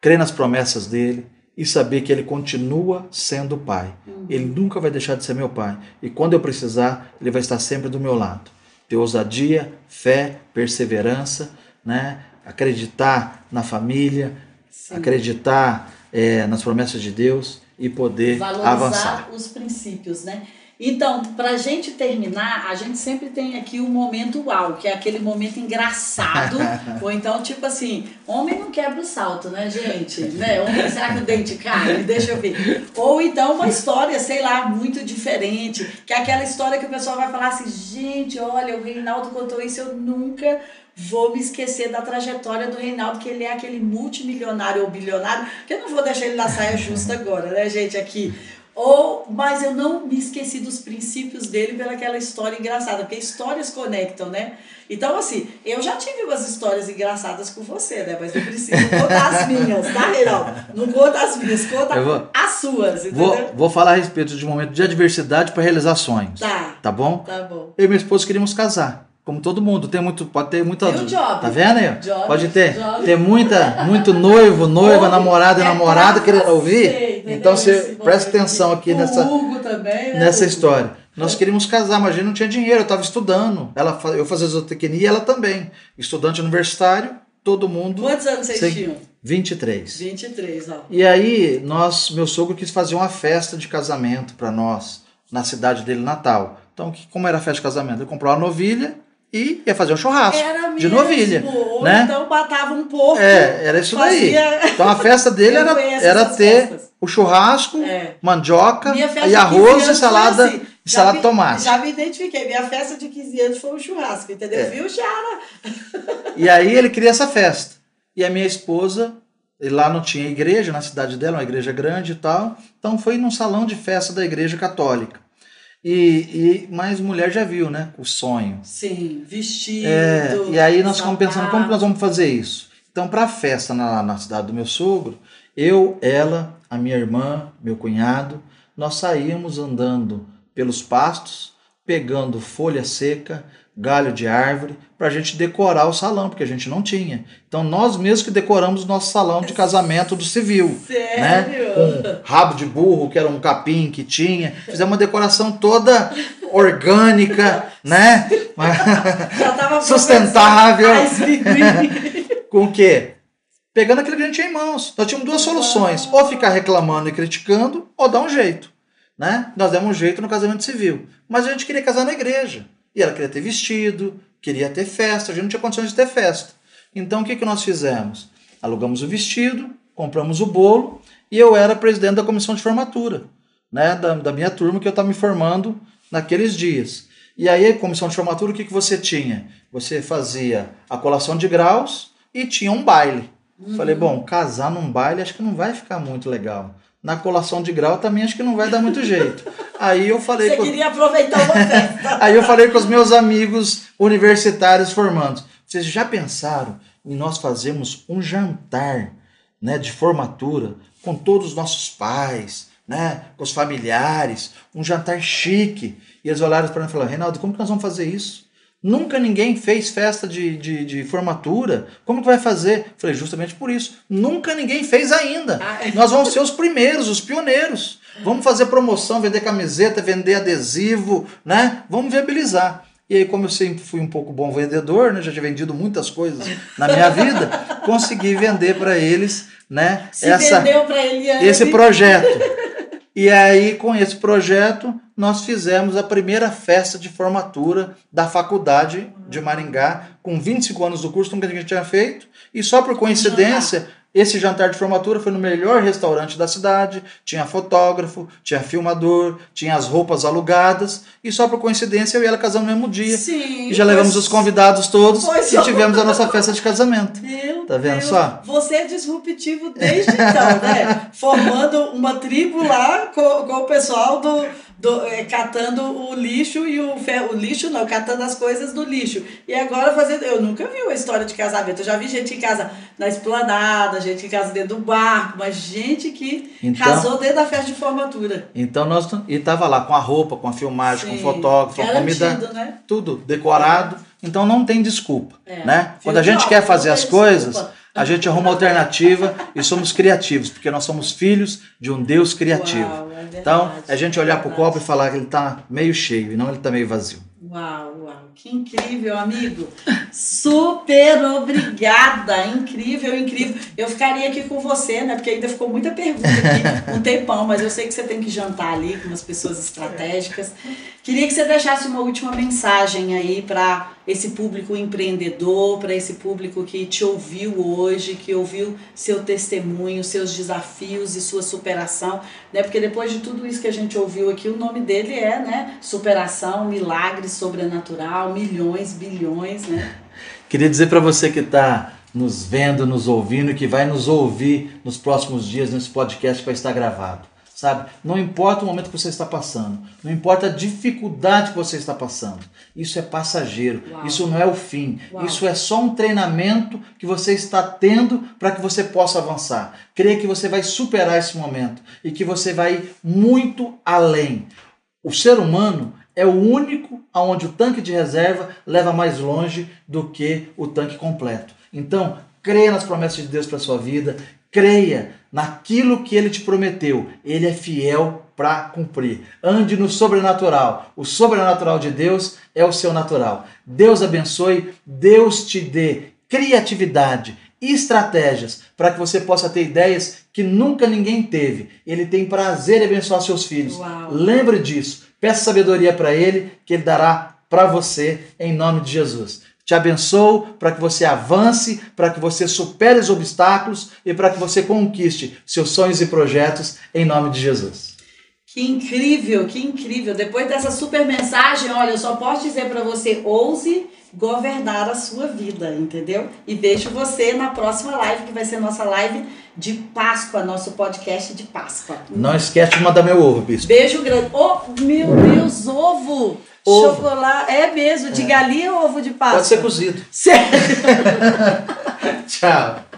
Speaker 2: crer nas promessas dele e saber que ele continua sendo pai.
Speaker 1: Uhum.
Speaker 2: Ele nunca vai deixar de ser meu pai. E quando eu precisar, ele vai estar sempre do meu lado. Ter ousadia, fé, perseverança, né? acreditar na família,
Speaker 1: Sim.
Speaker 2: acreditar é, nas promessas de Deus e poder
Speaker 1: Valorizar
Speaker 2: avançar.
Speaker 1: os princípios, né? Então, para a gente terminar, a gente sempre tem aqui o momento uau, que é aquele momento engraçado. ou então, tipo assim, homem não quebra o salto, né, gente? Né? Homem, será que o dente cai? Deixa eu ver. Ou então uma história, sei lá, muito diferente, que é aquela história que o pessoal vai falar assim, gente, olha, o Reinaldo contou isso, eu nunca vou me esquecer da trajetória do Reinaldo, que ele é aquele multimilionário ou bilionário, que eu não vou deixar ele na saia justa agora, né, gente, aqui. Ou, mas eu não me esqueci dos princípios dele pelaquela história engraçada, porque histórias conectam, né? Então, assim, eu já tive umas histórias engraçadas com você, né? Mas não preciso contar as minhas, tá, Reinaldo? Não conta as minhas, conta
Speaker 2: Eu vou-
Speaker 1: as suas, entendeu?
Speaker 2: Vou, vou falar a respeito de um momento de adversidade para realizar sonhos.
Speaker 1: Tá,
Speaker 2: Tá bom?
Speaker 1: tá bom.
Speaker 2: Eu e minha esposa queríamos casar. Como todo mundo, tem muito, pode ter muita.
Speaker 1: Job?
Speaker 2: Tá vendo aí?
Speaker 1: Job,
Speaker 2: pode ter.
Speaker 1: job.
Speaker 2: Tem muita, muito noivo, noiva,
Speaker 1: Homem,
Speaker 2: namorado e
Speaker 1: é
Speaker 2: namorada querendo ouvir.
Speaker 1: entendeu?
Speaker 2: Então você presta atenção aqui nessa,
Speaker 1: também, né?
Speaker 2: nessa história. Nós queríamos casar, mas a gente não tinha dinheiro, eu estava estudando. Ela, eu fazia zootecnia e ela também. Estudante universitário, todo mundo.
Speaker 1: Quantos anos vocês
Speaker 2: Sei-
Speaker 1: tinham?
Speaker 2: 23.
Speaker 1: 23, ó.
Speaker 2: E aí, nós, meu sogro quis fazer uma festa de casamento para nós, na cidade dele, Natal. Então, que- como era a festa de casamento? Ele comprou uma novilha e ia fazer um churrasco
Speaker 1: Era
Speaker 2: de novilha.
Speaker 1: Ou
Speaker 2: né?
Speaker 1: então matava um porco.
Speaker 2: É, era isso daí.
Speaker 1: fazia-
Speaker 2: Então a festa dele era, era ter
Speaker 1: festas.
Speaker 2: o churrasco,
Speaker 1: É.
Speaker 2: mandioca e
Speaker 1: de 15
Speaker 2: arroz e salada,
Speaker 1: assim.
Speaker 2: e salada de tomate.
Speaker 1: já me identifiquei. Minha festa de 15 anos foi um churrasco, entendeu?
Speaker 2: É.
Speaker 1: Viu, Chara?
Speaker 2: E aí ele queria essa festa. E a minha esposa, e lá não tinha igreja na cidade dela, uma igreja grande e tal. Então foi num salão de festa da igreja católica. E, e mais mulher já viu, né? O sonho.
Speaker 1: Sim, vestido.
Speaker 2: É, e aí nós ficamos pensando, como que nós vamos fazer isso? Então, para a festa na, na cidade do meu sogro, eu, ela, a minha irmã, meu cunhado, nós saíamos andando pelos pastos, pegando folha seca, galho de árvore, para a gente decorar o salão, porque a gente não tinha. Então, nós mesmos que decoramos o nosso salão de casamento do civil. Né?
Speaker 1: Sério?
Speaker 2: Com rabo de burro, que era um capim que tinha. Fizemos uma decoração toda orgânica, né? Sustentável. Com o quê? Pegando aquilo que a gente tinha em mãos. Nós tínhamos duas soluções: ou ficar reclamando e criticando, ou dar um jeito. Né? Nós demos um jeito no casamento civil. Mas a gente queria casar na igreja. E ela queria ter vestido, queria ter festa, a gente não tinha condições de ter festa. Então o que, que nós fizemos? Alugamos o vestido, compramos o bolo e eu era presidente da comissão de formatura, né, da, da minha turma que eu estava me formando naqueles dias. E aí, comissão de formatura, o que, que você tinha? Você fazia a colação de graus e tinha um baile. Uhum. Falei, bom, casar num baile acho que não vai ficar muito legal. Na colação de grau também acho que não vai dar muito jeito. Aí eu falei.
Speaker 1: Você com... queria aproveitar uma festa.
Speaker 2: aí eu falei com os meus amigos universitários formandos. Vocês já pensaram em nós fazermos um jantar né, de formatura com todos os nossos pais, né, com os familiares, um jantar chique. E eles olharam para mim e falaram: Reinaldo, como que nós vamos fazer isso? Nunca ninguém fez festa de, de, de, formatura. Como que vai fazer? Falei, justamente por isso. Nunca ninguém fez ainda. Ah, é. Nós vamos ser os primeiros, os pioneiros. Vamos fazer promoção, vender camiseta, vender adesivo, né? Vamos viabilizar. E aí, como eu sempre fui um pouco bom vendedor, né? já tinha vendido muitas coisas na minha vida, consegui vender para eles, né?
Speaker 1: Se essa, vendeu para ele
Speaker 2: esse projeto. E aí, com esse projeto, nós fizemos a primeira festa de formatura da faculdade de Maringá, com 25 anos do curso, nunca ninguém tinha feito. E só por coincidência, esse jantar de formatura foi no melhor restaurante da cidade, tinha fotógrafo, tinha filmador, tinha as roupas alugadas, e só por coincidência eu e ela casamos no mesmo dia.
Speaker 1: Sim.
Speaker 2: E já levamos os convidados todos e tivemos a nossa festa de casamento. Meu tá vendo Deus. só?
Speaker 1: Você é disruptivo desde então, né? Formando uma tribo lá com, com o pessoal do, do, é, catando o lixo e o ferro, o lixo não, catando as coisas do lixo. E agora fazendo. Eu nunca vi uma história de casamento. Eu já vi gente que casa na esplanada, gente que casa dentro do barco, mas gente que então, casou dentro da festa de formatura.
Speaker 2: Então nós. E tava lá com a roupa, com a filmagem, Sim, com o fotógrafo, a comida. Né? Tudo decorado. Então não tem desculpa. É. Né? Quando a gente quer fazer as coisas. A gente arruma alternativa e somos criativos, porque nós somos filhos de um Deus criativo. Uau, é verdade, então, é a gente olhar para o copo e falar que ele está meio cheio e não ele está meio vazio.
Speaker 1: Uau, uau, que incrível, amigo. Super obrigada. Incrível, incrível. Eu ficaria aqui com você, né? Porque ainda ficou muita pergunta aqui, um tempão, mas eu sei que você tem que jantar ali com umas pessoas estratégicas. Queria que você deixasse uma última mensagem aí para esse público empreendedor, para esse público que te ouviu hoje, que ouviu seu testemunho, seus desafios e sua superação, né? Porque depois de tudo isso que a gente ouviu aqui, o nome dele é, né? Superação, milagre sobrenatural, milhões, bilhões, né?
Speaker 2: Queria dizer para você que está nos vendo, nos ouvindo que vai nos ouvir nos próximos dias nesse podcast que vai estar gravado sabe? Não importa o momento que você está passando, não importa a dificuldade que você está passando. Isso é passageiro, Uau. isso não é o fim. Uau. Isso é só um treinamento que você está tendo para que você possa avançar. Creia que você vai superar esse momento e que você vai ir muito além. O ser humano é o único aonde o tanque de reserva leva mais longe do que o tanque completo. Então, creia nas promessas de Deus para sua vida, creia naquilo que ele te prometeu. Ele é fiel para cumprir. Ande no sobrenatural. O sobrenatural de Deus é o seu natural. Deus abençoe, Deus te dê criatividade, estratégias para que você possa ter ideias que nunca ninguém teve. Ele tem prazer em abençoar seus filhos. Uau. Lembre disso. Peça sabedoria para ele, que ele dará para você em nome de Jesus. Te abençoo para que você avance, para que você supere os obstáculos e para que você conquiste seus sonhos e projetos em nome de Jesus.
Speaker 1: Que incrível, que incrível. Depois dessa super mensagem, olha, eu só posso dizer para você: ouse governar a sua vida, entendeu? E vejo você na próxima live, que vai ser nossa live de Páscoa, nosso podcast de Páscoa.
Speaker 2: Não esquece de mandar meu ovo, bispo.
Speaker 1: Beijo grande. Oh, meu Deus, ovo! Ovo. Chocolate. É mesmo, de é. galinha ou ovo de Páscoa?
Speaker 2: Pode ser cozido.
Speaker 1: Sério?
Speaker 2: Tchau.